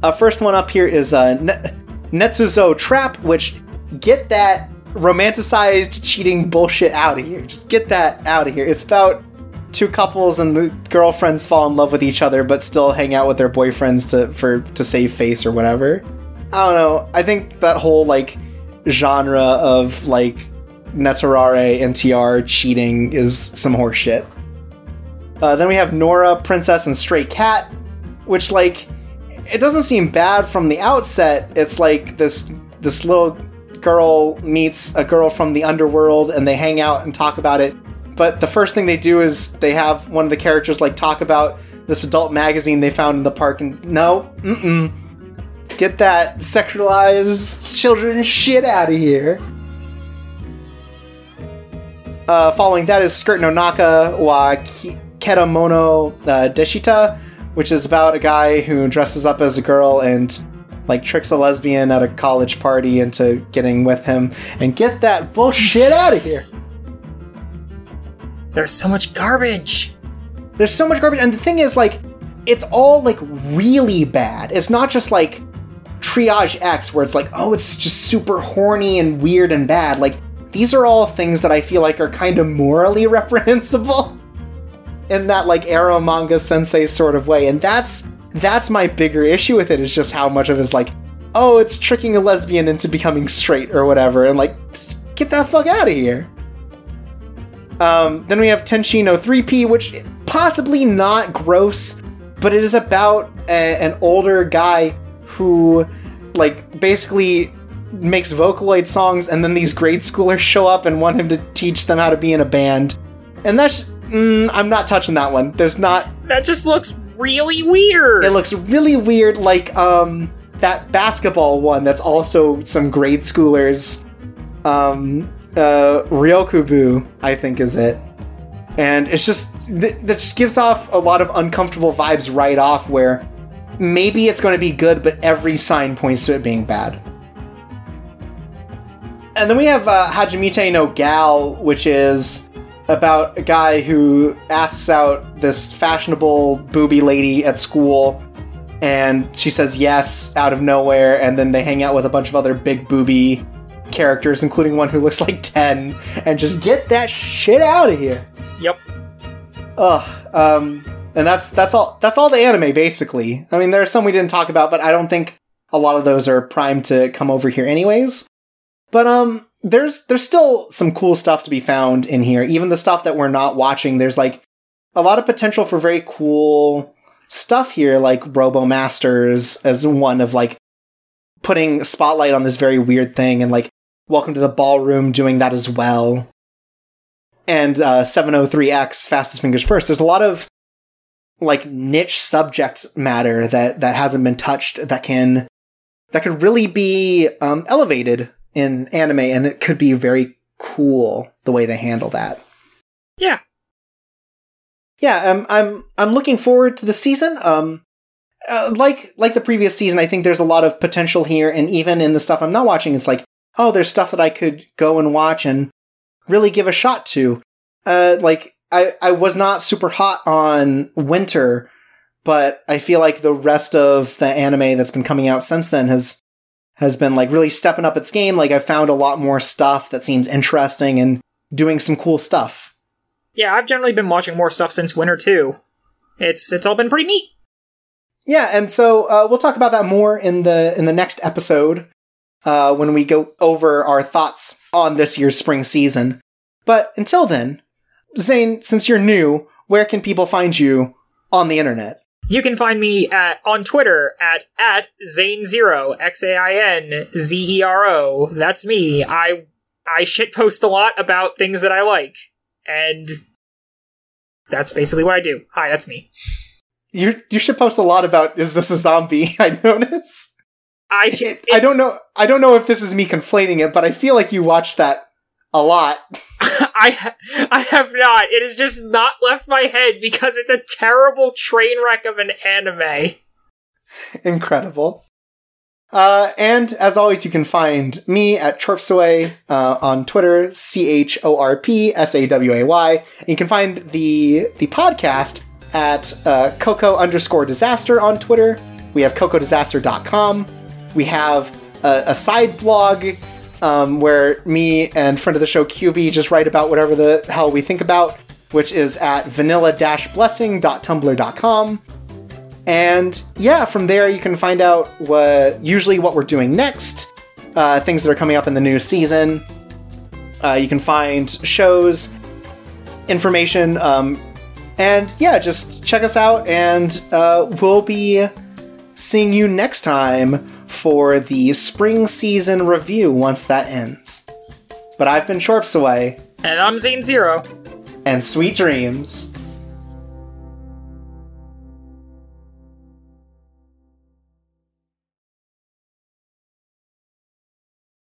Uh, first one up here is uh, ne- Netsuzo Trap, which get that romanticized cheating bullshit out of here. Just get that out of here. It's about two couples and the girlfriends fall in love with each other but still hang out with their boyfriends to for to save face or whatever. I don't know. I think that whole like genre of like Netorare and TR cheating is some horseshit. Uh, then we have Nora, Princess, and Stray Cat, which like it doesn't seem bad from the outset. It's like this this little girl meets a girl from the underworld and they hang out and talk about it. But the first thing they do is they have one of the characters like talk about this adult magazine they found in the park and no, mm-mm. Get that sexualized children shit out of here. Uh, following that is Skirt no Naka wa Kedamono uh, Deshita, which is about a guy who dresses up as a girl and like tricks a lesbian at a college party into getting with him. And get that bullshit out of here. There's so much garbage. There's so much garbage, and the thing is, like, it's all like really bad. It's not just like Triage X, where it's like, oh, it's just super horny and weird and bad. Like, these are all things that I feel like are kind of morally reprehensible in that like Eromanga Sensei sort of way, and that's that's my bigger issue with it. Is just how much of it is like, oh, it's tricking a lesbian into becoming straight or whatever, and like, get that fuck out of here. Um, then we have Tenshino 3P, which possibly not gross, but it is about a- an older guy who, like, basically makes Vocaloid songs, and then these grade schoolers show up and want him to teach them how to be in a band. And that's. Mm, I'm not touching that one. There's not. That just looks really weird. It looks really weird, like, um, that basketball one that's also some grade schoolers. Um, uh, Ro-Kyu-Bu, I think is it. And it's just, th- that just gives off a lot of uncomfortable vibes right off where maybe it's going to be good, but every sign points to it being bad. And then we have uh, Hajimete no Gal, which is about a guy who asks out this fashionable booby lady at school, and she says yes out of nowhere, and then they hang out with a bunch of other big booby characters, including one who looks like 10, and just get that shit out of here. Yep. Ugh. Um, and that's that's all that's all the anime basically. I mean, there are some we didn't talk about, but I don't think a lot of those are primed to come over here anyways. But um, there's there's still some cool stuff to be found in here. Even the stuff that we're not watching, there's like a lot of potential for very cool stuff here, like Robo Masters as one of like putting spotlight on this very weird thing, and like Welcome to the Ballroom doing that as well. And uh, 703X, Fastest Fingers First. There's a lot of like niche subject matter that that hasn't been touched that can that could really be um, elevated in anime, and it could be very cool the way they handle that. Yeah. Yeah, um, I'm I'm looking forward to the season. Um, uh, like like the previous season, I think there's a lot of potential here, and even in the stuff I'm not watching, it's like, oh, there's stuff that I could go and watch and really give a shot to. Uh, like I I was not super hot on Winter, but I feel like the rest of the anime that's been coming out since then has has been like really stepping up its game. Like I found a lot more stuff that seems interesting and doing some cool stuff. Yeah, I've generally been watching more stuff since winter too. It's it's all been pretty neat. Yeah, and so uh, we'll talk about that more in the in the next episode uh, when we go over our thoughts on this year's spring season. But until then, Zane, since you're new, where can people find you on the internet? You can find me at on Twitter at at Zane Zero X A I N Z E R O. That's me. I I shitpost a lot about things that I like, and that's basically what I do. Hi, that's me. You you should post a lot about is this a zombie? I notice. I I don't know. I don't know if this is me conflating it, but I feel like you watched that a lot. I I have not. It has just not left my head because it's a terrible train wreck of an anime. Incredible. Uh, and as always, you can find me at Chorpsaway uh, on Twitter, C H O R P S A W A Y. You can find the the podcast at uh, Coco underscore disaster on Twitter. We have cocodisaster.com. We have a, a side blog um, where me and friend of the show QB just write about whatever the hell we think about, which is at vanilla-blessing.tumblr.com. And yeah, from there you can find out what usually what we're doing next, uh, things that are coming up in the new season. Uh, you can find shows, information, um, and yeah, just check us out, and uh, we'll be seeing you next time for the spring season review once that ends. But I've been Chorpsaway. And I'm Zane Zero. And sweet dreams.